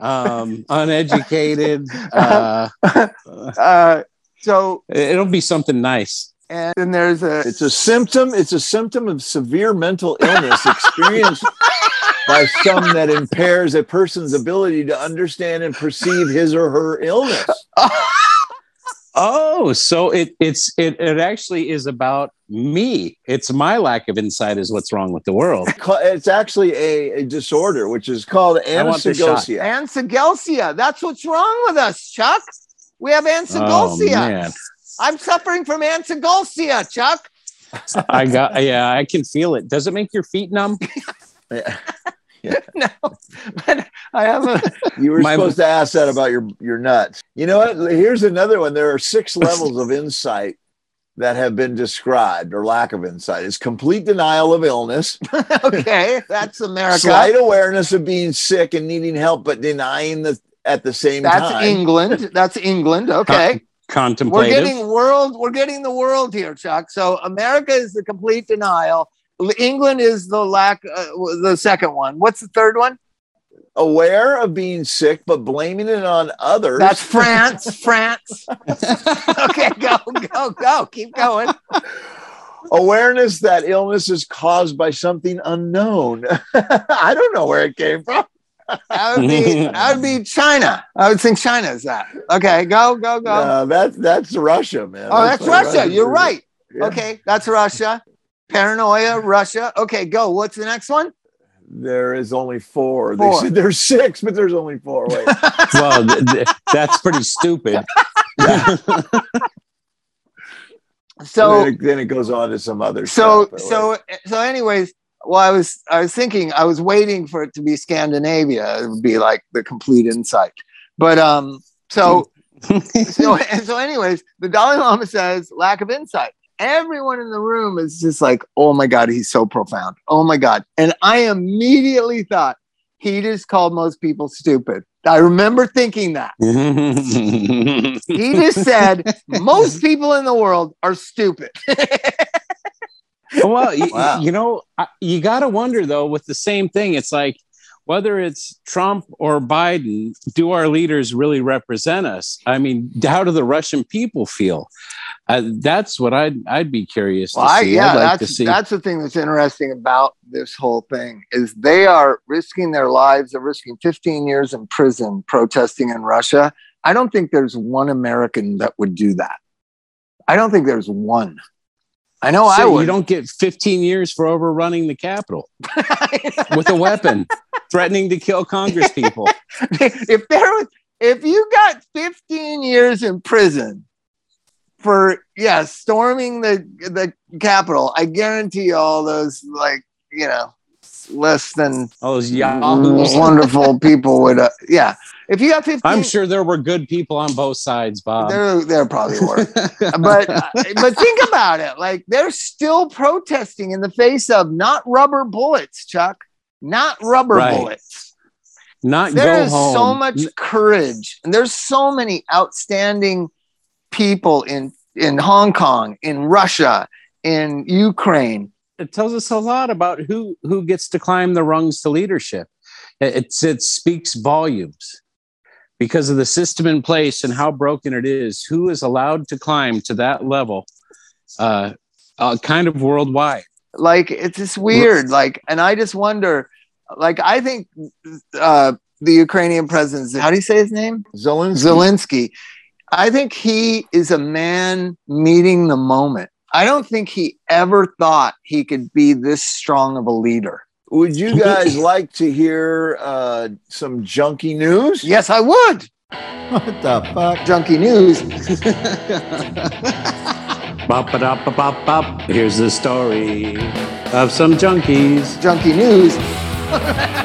um, uneducated. Uh, uh, so it'll be something nice. and then there's a It's a symptom. It's a symptom of severe mental illness experienced by some that impairs a person's ability to understand and perceive his or her illness. (laughs) Oh, so it it's it it actually is about me. It's my lack of insight is what's wrong with the world. (laughs) It's actually a, a disorder which is called I want this shot. anasagosia. Ansagelsia. That's what's wrong with us, Chuck. We have Oh man, I'm suffering from Ansagelsia, Chuck. I got yeah, I can feel it. Does it make your feet numb? Yeah. (laughs) (laughs) no, but I have a. You were My- supposed to ask that about your your nuts. You know what? Here's another one. There are six (laughs) levels of insight that have been described, or lack of insight. Is complete denial of illness, (laughs) okay, that's America. slight awareness of being sick and needing help, but denying the at the same That's time. That's England. That's England. Okay. We're getting world. We're getting the world here, Chuck. So America is the complete denial. England is the lack. Uh, the second one. What's the third one? Aware of being sick, but blaming it on others. That's France. (laughs) France. (laughs) okay, go, go, go. Keep going. awareness that illness is caused by something unknown. (laughs) I don't know where it came from. That would be. That would be China. I would think China is that. Okay, go, go, go. Uh, that's that's Russia, man. oh, that's like Russia. You're right. Yeah. Okay, that's Russia. Paranoia, Russia. Okay, go. What's the next one? There is only four. Four. They said there's six, but there's only four. Wait. (laughs) well, th- th- that's pretty stupid. (laughs) So then, it, then it goes on to some other so stuff. so so anyways well i was i was thinking i was waiting for it to be scandinavia it would be like the complete insight but um so (laughs) so so anyways the dalai lama says lack of insight everyone in the room is just like oh my god he's so profound oh my god and i immediately thought he just called most people stupid i remember thinking that (laughs) he just said most people in the world are stupid (laughs) well, Wow. you know, you got to wonder though with the same thing. It's like whether it's Trump or Biden, do our leaders really represent us? I mean, how do the Russian people feel? Uh, that's what I'd I'd be curious Well, to I, see. yeah, like that's that's the thing that's interesting about this whole thing is they are risking their lives. They're risking 15 years in prison protesting in Russia. I don't think there's one American that would do that. I don't think there's one. I know I would. you don't get 15 years for overrunning the Capitol (laughs) with a weapon, threatening to kill Congress people. (laughs) if there was, if you got 15 years in prison for yeah storming the the Capitol, I guarantee all those like you know less than All those yahoos. (laughs) wonderful people would uh, yeah if you got 15 I'm sure there were good people on both sides, Bob. there there probably were (laughs) but uh, but think about it like they're still protesting in the face of not rubber bullets chuck not rubber Right. bullets Not There go is home. so much courage and there's so many outstanding people in in hong kong in russia in ukraine it tells us a lot about who who gets to climb the rungs to leadership. It, it's, it speaks volumes because of the system in place and how broken it is. Who is allowed to climb to that level, uh, uh, kind of worldwide? like it's just weird like and i just wonder like i think uh the ukrainian president how do you say his name Zelensky. zelensky i think he is a man meeting the moment i don't think he ever thought he could be this strong of a leader Would you (laughs) guys like to hear uh, some junky news? yes i would What the fuck? Junky news (laughs) Bop, da, ba, bop, bop. Here's the story of some junkies. Junky news (laughs)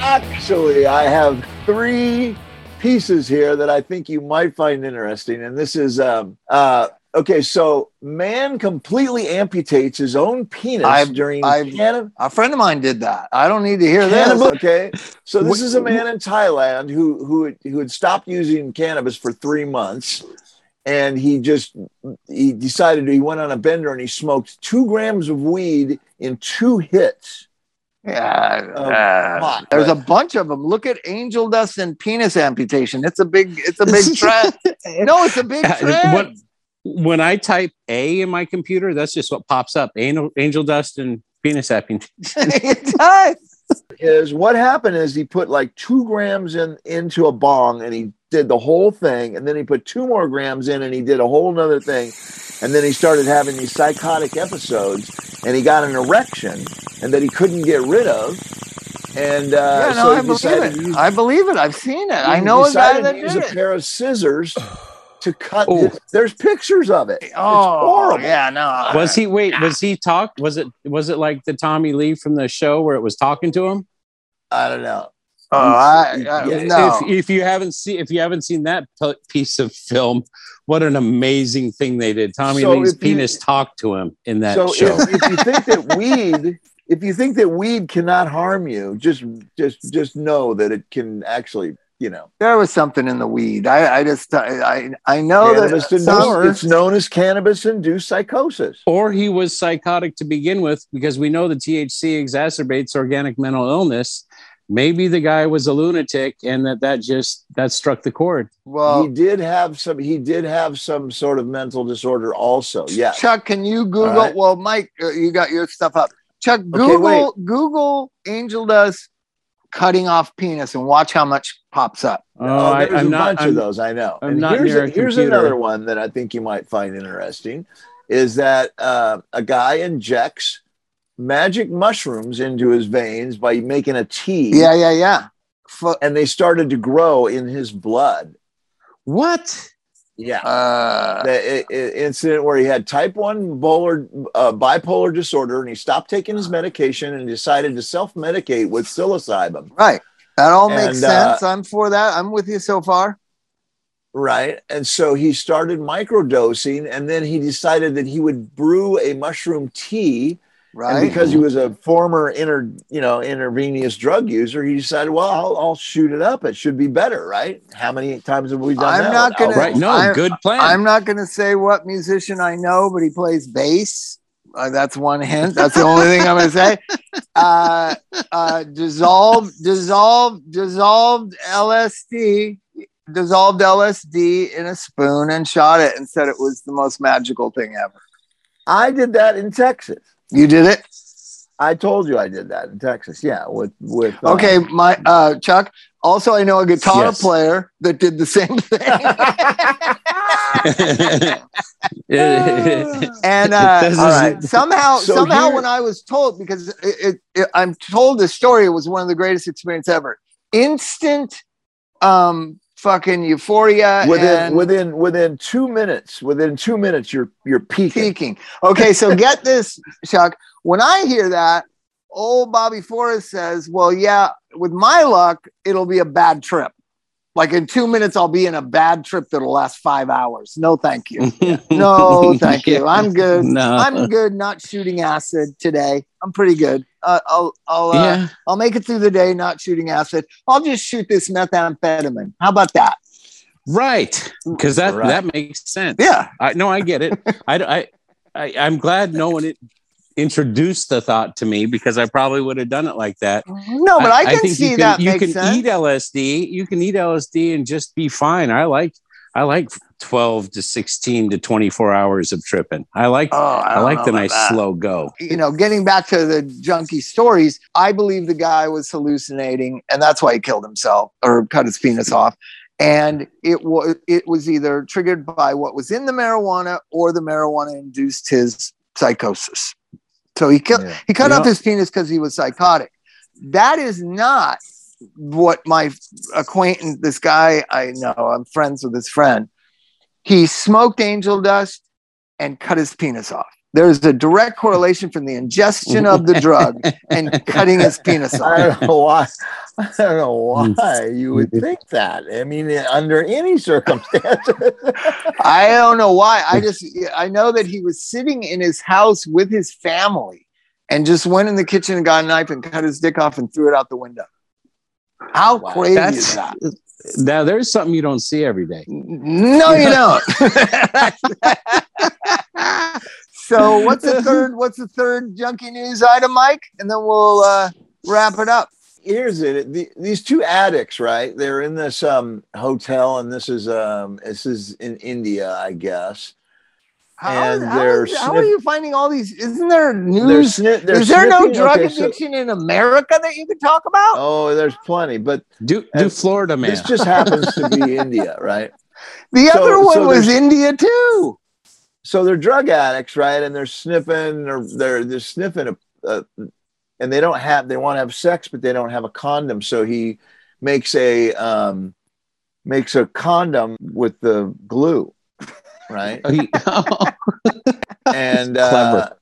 Actually, I have three pieces here that I think you might find interesting. And this is um, uh, okay. So, man completely amputates his own penis I've- during I've- canna- a friend of mine did that i don't need to hear this cannabis. Okay, so this is a man in Thailand who who who had stopped using cannabis for three months, and he just he decided he went on a bender and he smoked two grams of weed in two hits. Yeah, uh, there's a bunch of them. Look at angel dust and penis amputation. It's a big, it's a big (laughs) trend. No, it's a big Uh, trend. when, when I type A in my computer, that's just what pops up: angel, angel dust and penis happy. (laughs) it does. Is what happened is he put like two grams in into a bong and he did the whole thing and then he put two more grams in and he did a whole nother thing and then he started having these psychotic episodes and he got an erection and that he couldn't get rid of and uh, yeah, no, so I believe it. use, I believe it. I've seen it. I know a guy that to use did a it. pair of scissors to cut. Oh. His, there's pictures of it. Oh, horrible. yeah, no. Was he wait? Was he talk? Was it was it like the Tommy Lee from the show where it was talking to him? I don't know. Oh, I, I Yeah, no. If, if you haven't seen if you haven't seen that p- piece of film, what an amazing thing they did. Tommy So Lee's if you- penis talked to him in that so show. if, if you think that (laughs) weed, if you think that weed cannot harm you, just just just know that it can actually, you know, there was something in the weed. I, I just, I, I, I know cannabis that induced, some, it's known as cannabis induced psychosis. or he was psychotic to begin with because we know the THC exacerbates organic mental illness. Maybe the guy was a lunatic and that that just that struck the chord. well, he did have some. He did have some sort of mental disorder, also. Yeah. Chuck, can you Google? right. Well, Mike, uh, you got your stuff up. Chuck, Okay, Google, Google Angel Dust cutting off penis and watch how much pops up. Oh, Oh, I, there's I'm a not. bunch I'm, of those. I know. I'm and not here's, near a- a here's computer. another one that I think you might find interesting is that uh, a guy injects magic mushrooms into his veins by making a tea, Yeah, yeah, yeah. Fu- and they started to grow in his blood. What? Yeah. uh, the i- i- incident where he had type 1 bipolar, uh, bipolar disorder and he stopped taking his medication and decided to self-medicate with psilocybin right. That all makes And, uh, sense. I'm for that. I'm with you so far. right and so he started microdosing and then he decided that he would brew a mushroom tea Right. and because he was a former inter you know intravenous drug user he decided well I'll, I'll shoot it up it should be better right how many times have we done I'm that not gonna- Right? No, I'm- good plan. I'm not going to say what musician I know, but he plays bass. Uh, that's one hint. That's the only thing I'm going to say. (laughs) Uh, uh, dissolved, dissolved, dissolved LSD, dissolved LSD in a spoon and shot it and said it was the most magical thing ever. i did that in texas You did it? i told you i did that in texas yeah with with uh, Okay, my uh, Chuck. Also, I know a guitar Yes. player that did the same thing. (laughs) and uh, This all right. somehow, So somehow, here- when I was told, because it, it, it- I'm told this story, it was one of the greatest experiences ever. Instant, um, fucking euphoria within within within two minutes within two minutes you're you're peaking peaking. Okay, so get (laughs) this, Chuck. When I hear that, old Bobby Forrest says, "Well, yeah, with my luck, it'll be a bad trip." Like in two minutes, I'll be in a bad trip that'll last five hours. No, thank you. (laughs) No, thank you. I'm good. No. I'm good. Not shooting acid today. I'm pretty good. Uh, I'll I'll uh, yeah. I'll make it through the day not shooting acid. I'll just shoot this methamphetamine. How about that? Right. Because that Right. that makes sense. Yeah. I no, I get it. (laughs) I, I, I I'm glad no one introduced the thought to me because I probably would have done it like that. No, but I, can think see you that you makes can sense. eat LSD. You can eat LSD and just be fine. I like I like 12 to 16 to 24 hours of tripping. I like oh, I, I, like the nice that. slow go. you know, getting back to the junkie stories, I believe the guy was hallucinating, and that's why he killed himself or cut his penis off. And it was it was either triggered by what was in the marijuana or the marijuana induced his psychosis. So he killed Yeah. he cut Yeah. off his penis because he was psychotic. That is not what my acquaintance, this guy I know, I'm friends with his friend. He smoked angel dust and cut his penis off. There's a direct correlation from the ingestion of the drug and cutting his penis I don't know why. I don't know why mm. you would think that. I mean, under any circumstances. (laughs) I don't know why. I just I know that he was sitting in his house with his family and just went in the kitchen and got a knife and cut his dick off and threw it out the window. How Wow. crazy That's is that? Now there's something you don't see every day. No, you don't. (laughs) so what's the third what's the third junkie news item, Mike? And then we'll uh, wrap it up. Here's it. The, these two addicts, right? They're in this um, hotel, and this is um, this is in India, I guess. How, And how they're is- how are you finding all these? Isn't there They're news? sni- they're Is there no drug okay, so- addiction in America that you could talk about? oh, there's plenty, but Do do Florida man. this just happens to be (laughs) India, right? the so- other one so was India too. so they're drug addicts, right? And they're sniffing, or they're they're sniffing a, a and they don't have they want to have sex, but they don't have a condom. So he makes a um, makes a condom with the glue, right? Oh, (laughs) And Clever.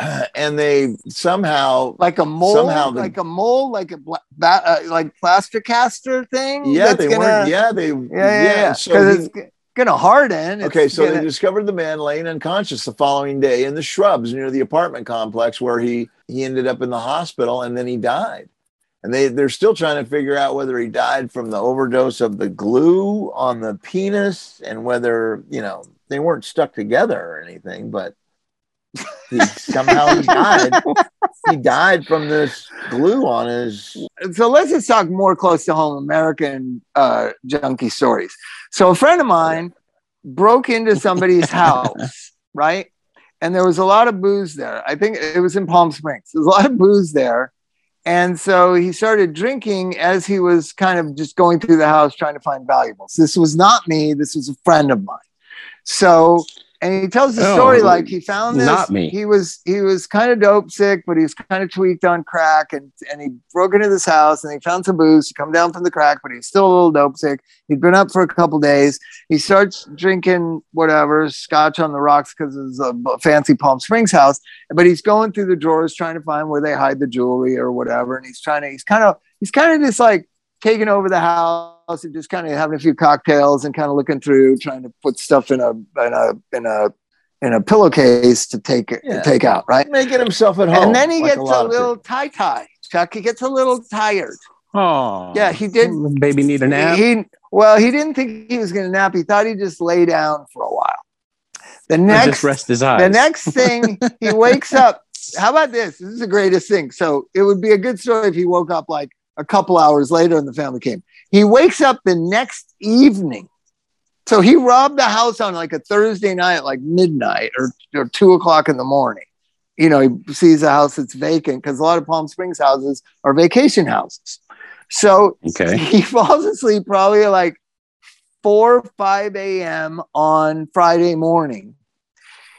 uh, and they somehow like a mole, Somehow the- like a mole, like a bla- ba- uh, like plaster caster thing. yeah that's they gonna, weren't yeah they yeah, yeah, yeah. so Because he- it's g- gonna harden. It's Okay, so gonna- they discovered the man laying unconscious the following day in the shrubs near the apartment complex where he he ended up in the hospital and then he died. And they they're still trying to figure out whether he died from the overdose of the glue on the penis and whether, you know, they weren't stuck together or anything, but he, (laughs) somehow he died. He died from this glue on his so let's just talk more close to home American uh, junkie stories. So a friend of mine broke into somebody's (laughs) house, right? And there was a lot of booze there. I think it was in Palm Springs. There was a lot of booze there. And so he started drinking as he was kind of just going through the house trying to find valuables. This was not me, this was a friend of mine. So and he tells the Oh, story like he found this. not me. He was he was kind of dope sick, but he was kind of tweaked on crack, and and he broke into this house and he found some booze to come down from the crack, but he's still a little dope sick. He'd been up for a couple days. He starts drinking whatever scotch on the rocks because it's a fancy Palm Springs house, but he's going through the drawers trying to find where they hide the jewelry or whatever, and he's trying to he's kind of he's kind of just like taking over the house and just kind of having a few cocktails and kind of looking through, trying to put stuff in a in a in a in a pillowcase to take Yeah. to take out, right? making himself at home. And then he like gets a, lot of little tie tie. Chuck, he gets a little tired. oh, Yeah, he did. Baby need a nap. He well, he didn't think he was going to nap. He thought he'd just lay down for a while. The next just rest his eyes. the next thing he wakes up. How about this? This is the greatest thing. So it would be a good story if he woke up like a couple hours later and the family came. He wakes up the next evening. So he robbed the house on like a Thursday night, like midnight or, or two o'clock in the morning. You know, he sees a house that's vacant because a lot of Palm Springs houses are vacation houses. So okay. (laughs) he falls asleep probably like 4 5 a.m on friday morning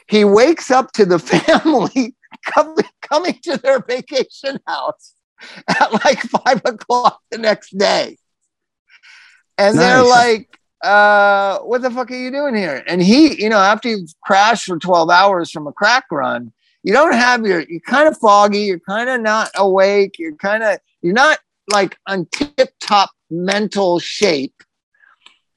he wakes up to the (laughs) family (laughs) coming, coming to their vacation house (laughs) at like 5 o'clock the next day and they're like uh what the fuck are you doing here and he you know after you've crashed for 12 hours from a crack run you don't have your you're kind of foggy you're kind of not awake you're kind of you're not like on tip top mental shape.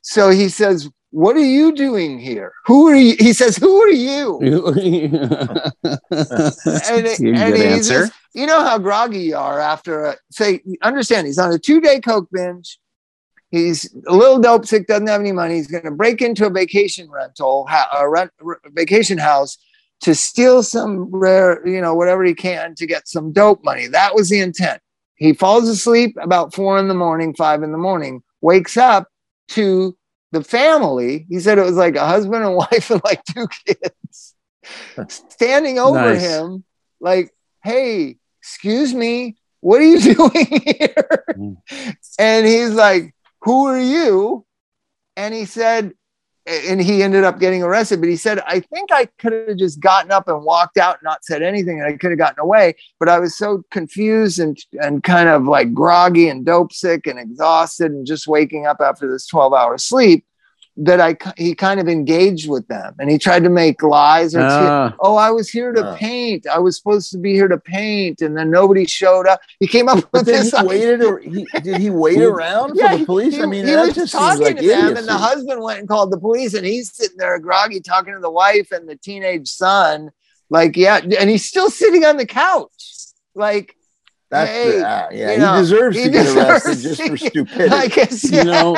So he says, What are you doing here? Who are you? He says, Who are you? (laughs) (laughs) And, Good and he's answer. just- you know how groggy you are after a say, understand he's on a two day Coke binge. He's a little dope sick, doesn't have any money. He's going to break into a vacation rental, a rent, vacation house to steal some rare, you know, whatever he can to get some dope money. That was the intent. He falls asleep about four in the morning, five in the morning, wakes up to the family. He said it was like a husband and (laughs) wife and like two kids standing over Nice. him, like, hey, excuse me, what are you (laughs) doing here? Mm. and he's like, who are you? And he said, and he ended up getting arrested, but he said, I think I could have just gotten up and walked out and not said anything and I could have gotten away. But I was so confused and, and kind of like groggy and dope sick and exhausted and just waking up after this 12 hour sleep that I, he kind of engaged with them and he tried to make lies or Ah, oh, I was here to Ah. paint. I was supposed to be here to paint, and then nobody showed up. He came up with then this. he waited. Or he, did he (laughs) wait around Yeah, for the police? He, I mean, he was just talking like to them, and the husband went and called the police, and he's sitting there groggy, talking to the wife and the teenage son. Like, yeah, and he's still sitting on the couch. Like, That's hey, the, uh, yeah. he know, deserves he to get arrested deserves just for get- (laughs) stupidity. like, it's, you know,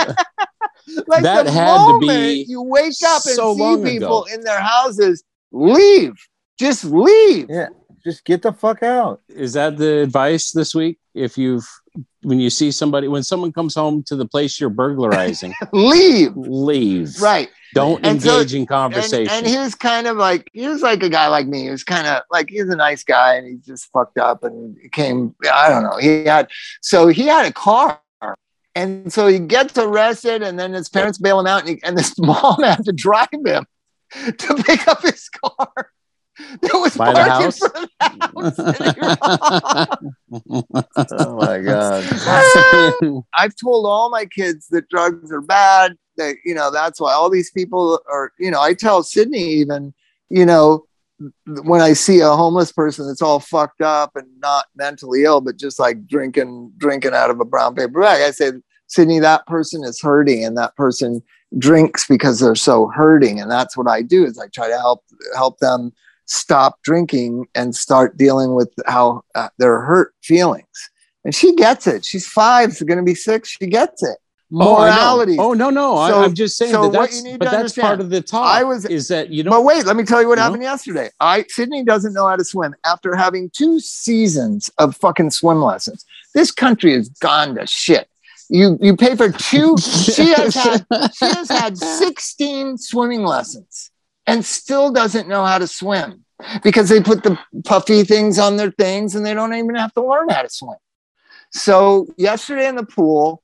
like that the had to moment be you wake up and so see people ago. in their houses, leave. Just leave. yeah, just get the fuck out. is that the advice this week? If you've when you see somebody when someone comes home to the place you're burglarizing, (laughs) Leave. leave. Right. Don't And so- engage in conversation. and he was kind of like he was like a guy like me. He was kind of like he's a nice guy, and he just fucked up and came. I don't know. He had so he had a car, and so he gets arrested, and then his parents bail him out, and, he, and this (laughs) mom had to drive him to pick up his car. That was By the parked in house? front of the oh my god! (laughs) I've told all my kids that drugs are bad. That you know that's why all these people are. You know, I tell Sydney even. You know, when I see a homeless person that's all fucked up and not mentally ill, but just like drinking drinking out of a brown paper bag, I say, Sydney, that person is hurting, and that person drinks because they're so hurting, and that's what I do. Is I try to help help them stop drinking and start dealing with how uh, their hurt feelings. And she gets it. She's five. She's going to be six. She gets it. Oh, Morality. Oh, no, no. So- I, am just saying so that what that's, you need but to that's understand, part of the talk. I was- is that you know But wait, let me tell you what No? happened yesterday. I Sydney doesn't know how to swim after having two seasons of fucking swim lessons. This country has gone to shit. You you pay for two. she has (laughs) had she has had 16 swimming lessons and still doesn't know how to swim because they put the puffy things on their things and they don't even have to learn how to swim. So yesterday in the pool,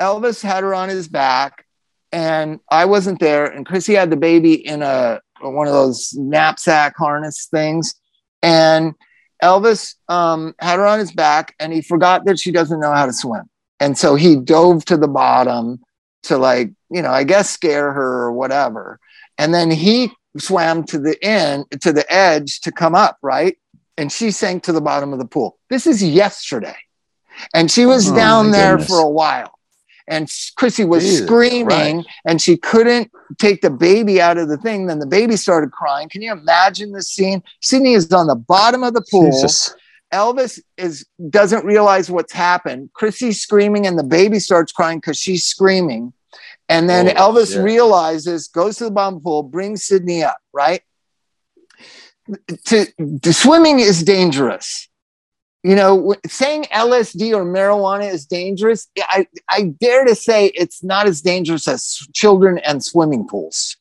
Elvis had her on his back and I wasn't there. And Chrissy had the baby in a one of those knapsack harness things. And Elvis um, had her on his back and he forgot that she doesn't know how to swim. And so he dove to the bottom to like, you know, I guess scare her or whatever. And then he swam to the end, to the edge to come up, right? And she sank to the bottom of the pool. This is yesterday. And she was Oh, down there goodness. for a while. And Chrissy was Jesus screaming and she couldn't take the baby out of the thing. Then the baby started crying. Can you imagine the scene? Sydney is on the bottom of the pool. Jesus. Elvis is doesn't realize what's happened. Chrissy's screaming, and the baby starts crying because she's screaming. And then Oh, Elvis shit. realizes, goes to the bottom pool, brings Sydney up, right? To, to swimming is dangerous. You know, saying LSD or marijuana is dangerous, I, I dare to say it's not as dangerous as children and swimming pools,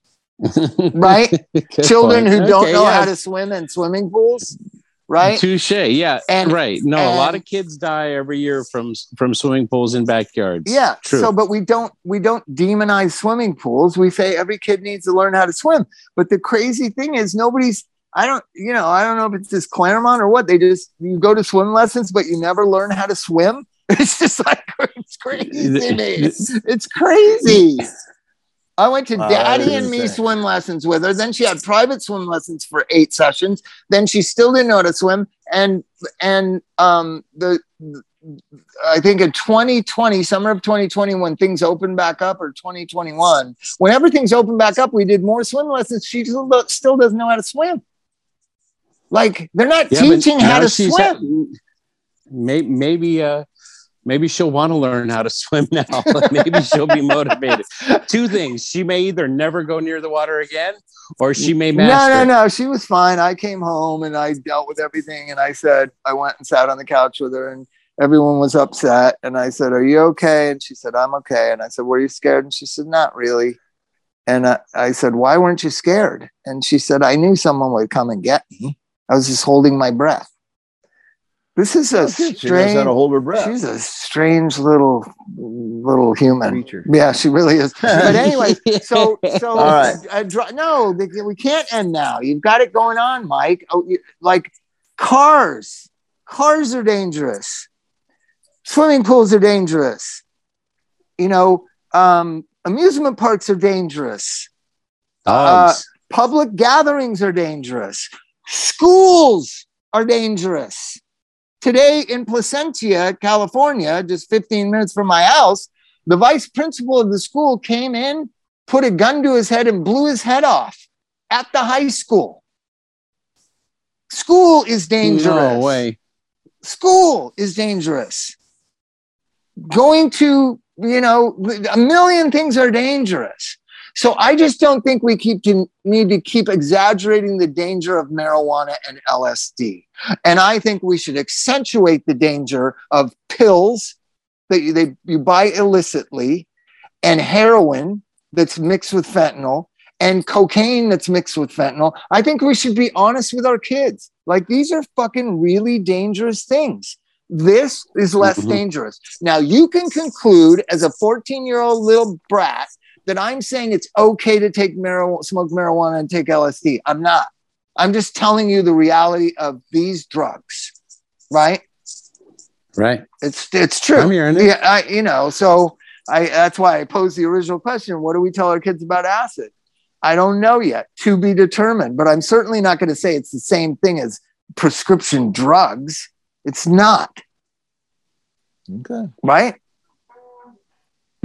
right? (laughs) Children point. who don't know yeah. how to swim in swimming pools, right? Touche. Yeah. And- right. No, a lot of kids die every year from from swimming pools in backyards. Yeah. True. So, but we don't we don't demonize swimming pools. We say every kid needs to learn how to swim. But the crazy thing is, nobody's. I don't. You know, I don't know if it's just Claremont or what. They just you go to swim lessons, but you never learn how to swim. (laughs) It's just like (laughs) it's crazy. It's crazy. I went to Wow, Daddy and me insane. swim lessons with her. Then she had private swim lessons for eight sessions. Then she still didn't know how to swim. And and um the I think in 2020, summer of 2020, when things opened back up, or 2021, when everything's opened back up, we did more swim lessons. She still, still doesn't know how to swim. Like they're not Yeah, teaching how to swim. ha- may, maybe uh maybe she'll want to learn how to (laughs) swim now. maybe she'll be motivated. (laughs) Two things. She may either never go near the water again or she may master. No, no, no. She was fine. I came home and I dealt with everything. And I said, I went and sat on the couch with her, and everyone was upset. And I said, Are you okay? And she said, I'm okay. And I said, Were you scared? And she said, Not really. And I, I said, Why weren't you scared? And she said, I knew someone would come and get me. I was just holding my breath. This is a Oh, good. She knows how strange. to hold her breath. She's a strange little little human. Creature. Yeah, she really is. (laughs) But anyway, so (laughs) so All right. uh, no, we can't end now. You've got it going on, Mike. Oh, you- like cars, cars are dangerous. Swimming pools are dangerous. You know, um, amusement parks are dangerous. Dogs. Public gatherings are dangerous. Schools are dangerous. Today in Placentia, California, just 15 minutes from my house, the vice principal of the school came in, put a gun to his head, and blew his head off at the high school. School is dangerous. no way. School is dangerous. Going to, you know, a million things are dangerous. So I just don't think we keep to, need to keep exaggerating the danger of marijuana and LSD. And I think we should accentuate the danger of pills that you, they, you buy illicitly and heroin that's mixed with fentanyl and cocaine that's mixed with fentanyl. I think we should be honest with our kids. Like these are fucking really dangerous things. This is less Mhm. dangerous. Now you can conclude as a 14 year old little brat that I'm saying it's okay to take marijuana, smoke marijuana and take LSD. I'm not. I'm just telling you the reality of these drugs, right? Right. It's it's true. I'm hearing it. Yeah, I, you know, so I that's why I posed the original question: What do we tell our kids about acid? I don't know yet, to be determined. But I'm certainly not going to say it's the same thing as prescription drugs. It's not, Okay. right?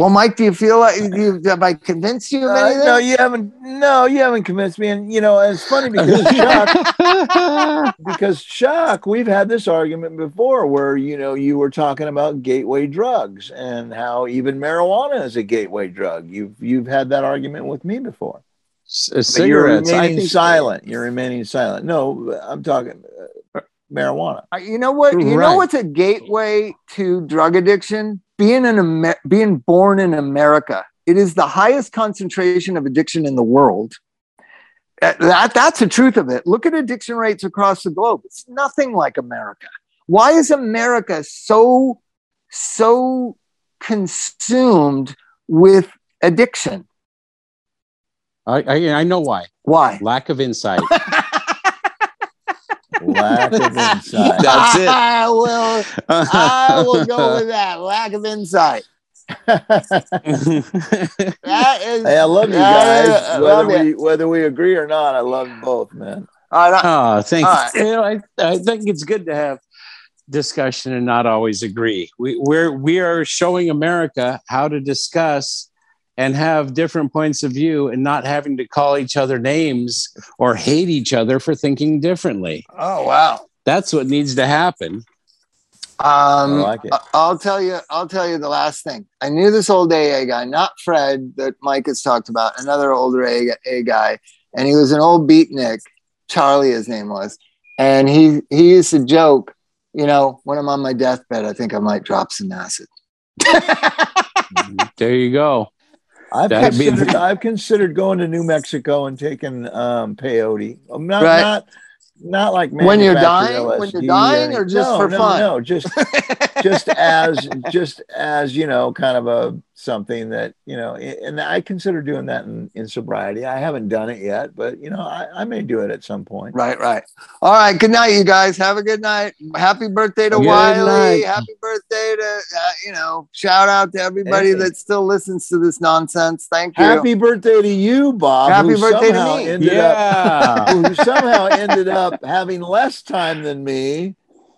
Well, Mike, do you feel like you, have I convinced you of Uh, no, you haven't. No, you haven't convinced me. And you know, it's funny because (laughs) Chuck, because Chuck, we've had this argument before, where you know you were talking about gateway drugs and how even marijuana is a gateway drug. You've you've had that argument with me before. C- But you're cigarettes. I remaining think silent. You're remaining silent. No, I'm talking uh, marijuana. You know what? You Right. know what's a gateway to drug addiction? Being an Amer- being born in America. It is the highest concentration of addiction in the world. That that's the truth of it. Look at addiction rates across the globe. It's nothing like America. Why is America so so consumed with addiction? I, I, I know why. Why? Lack of insight. (laughs) Lack of insight. (laughs) That's it. I will. I will go with that. Lack of insight. (laughs) That is. Hey, I love you guys. I whether love it. we whether we agree or not, I love both, man. All right, oh, thank All right. you. You know, I, I think it's good to have discussion and not always agree. We, we're we are showing America how to discuss and have different points of view and not having to call each other names or hate each other for thinking differently. Oh wow. That's what needs to happen. Um, I like it. I- I'll tell you. I'll tell you the last thing. I knew this old AA guy, not Fred that Mike has talked about, another older AA guy, and he was an old beatnik. Charlie, his name was, and he he used to joke. You know, when I'm on my deathbed, I think I might drop some acid. (laughs) There you go. I've That'd be- considered, (laughs) I've considered going to New Mexico and taking um, peyote. Um, not Right. not not like When you're dying? When you're dying any- or just no, for no, fun? No, just just as just as you know, kind of a something that you know. And I consider doing that in, in sobriety. I haven't done it yet, but you know, I, I may do it at some point. Right, right. All right. Good night, you guys. Have a good night. Happy birthday to Good Wiley. night. Happy birthday to, uh, you know, shout out to everybody Hey. that still listens to this nonsense. Thank you. Happy birthday to you, Bob. Happy birthday to me. Ended up Yeah. (laughs) who somehow ended up having less time than me.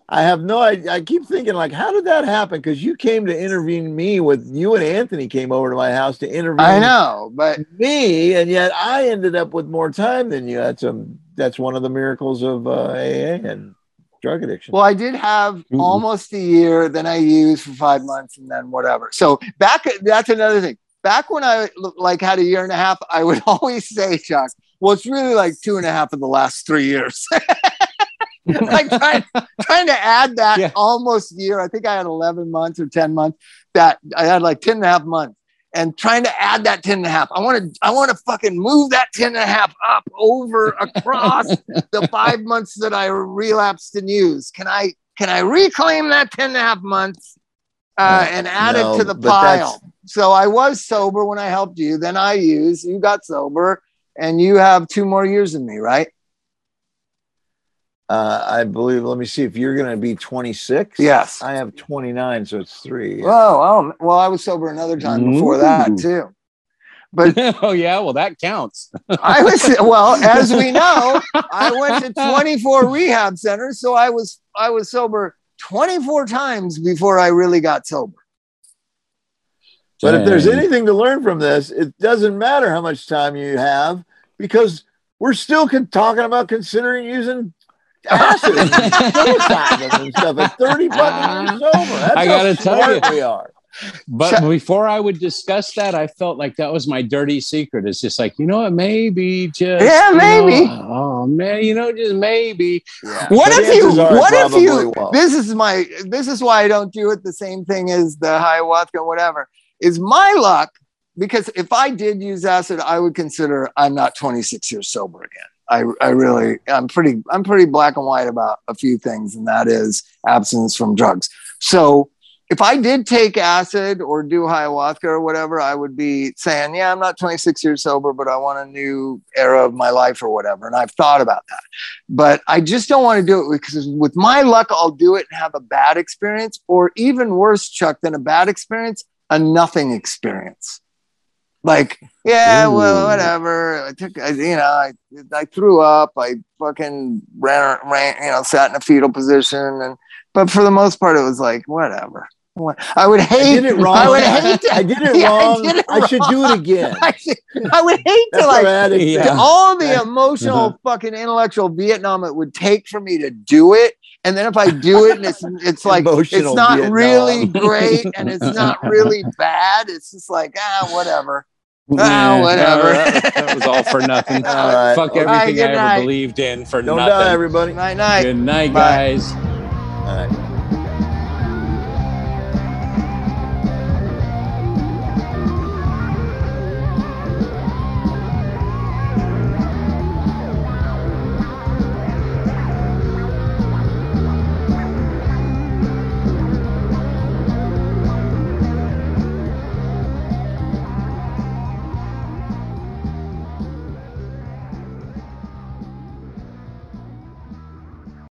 I have no idea. I keep thinking, like, how did that happen? Because you came to interview me with you and Anthony came over to my house to interview I know, but me, and yet I ended up with more time than you. That's a that's one of the miracles of uh, AA and drug addiction. well, I did have Mhm. almost a year, then I used for five months and then whatever. So back, that's another thing. Back when I like had a year and a half, I would (laughs) always say, Chuck, well, it's really like two and a half of the last three years. (laughs) (laughs) like trying, trying to add that Yeah. almost year. I think I had 11 months or 10 months that I had like 10 and a half months and trying to add that 10 and a half. I want to, I want to fucking move that 10 and a half up over across (laughs) the five months that I relapsed and used. Can I, can I reclaim that 10 and a half months uh, and add No, it to the pile? So I was sober when I helped you. Then I used, you got sober and you have two more years than me, right? Uh, I believe. Let me see if you're going to be 26. Yes. I have 29, so it's three. Oh, oh, well, I was sober another time before that too. (laughs) But oh yeah, well that counts. (laughs) I was well, as we (laughs) know, I went to 24 rehab centers, so I was I was sober 24 times before I really got sober. But if there's anything to learn from this, it doesn't matter how much time you have because we're still con- talking about considering using acid (laughs) and psilocybin and 30 fucking uh-huh. years sober. That's I gotta tell you. we are. But before I would discuss that, I felt like that was my dirty secret. It's just like, you know what, maybe just Yeah, you know, maybe. oh man, you know, just maybe. Yeah. What But if you what if you won't. this is my this is why I don't do it the same thing as the ayahuasca, whatever. Is my luck because if I did use acid, I would consider I'm not 26 years sober again. I, I really I'm pretty I'm pretty black and white about a few things, and that is abstinence from drugs. So if I did take acid or do ayahuasca or whatever, I would be saying, yeah, I'm not 26 years sober, but I want a new era of my life or whatever. And I've thought about that. But I just don't want to do it because with my luck, I'll do it and have a bad experience, or even worse, Chuck, than a bad experience, a nothing experience. Like, yeah, well, whatever. I took, I, you know, I, I threw up. I fucking ran, ran, you know, sat in a fetal position, and but for the most part, it was like whatever. I would hate. I did it wrong. (laughs) I would hate to. I did it (laughs) Yeah, I wrong. did it I should do it again. (laughs) I, should- I would hate to like to Yeah. all the emotional, Uh-huh. fucking intellectual Vietnam it would take for me to do it. And then if I do it and it's it's like it's not Vietnam. really great and it's not really bad, it's just like ah whatever. Yeah, Ah, whatever. that, that was all for nothing. (laughs) All right. Fuck Well, everything good I ever believed in for Don't nothing. die, everybody. Night night. Good night, Bye. guys. All right.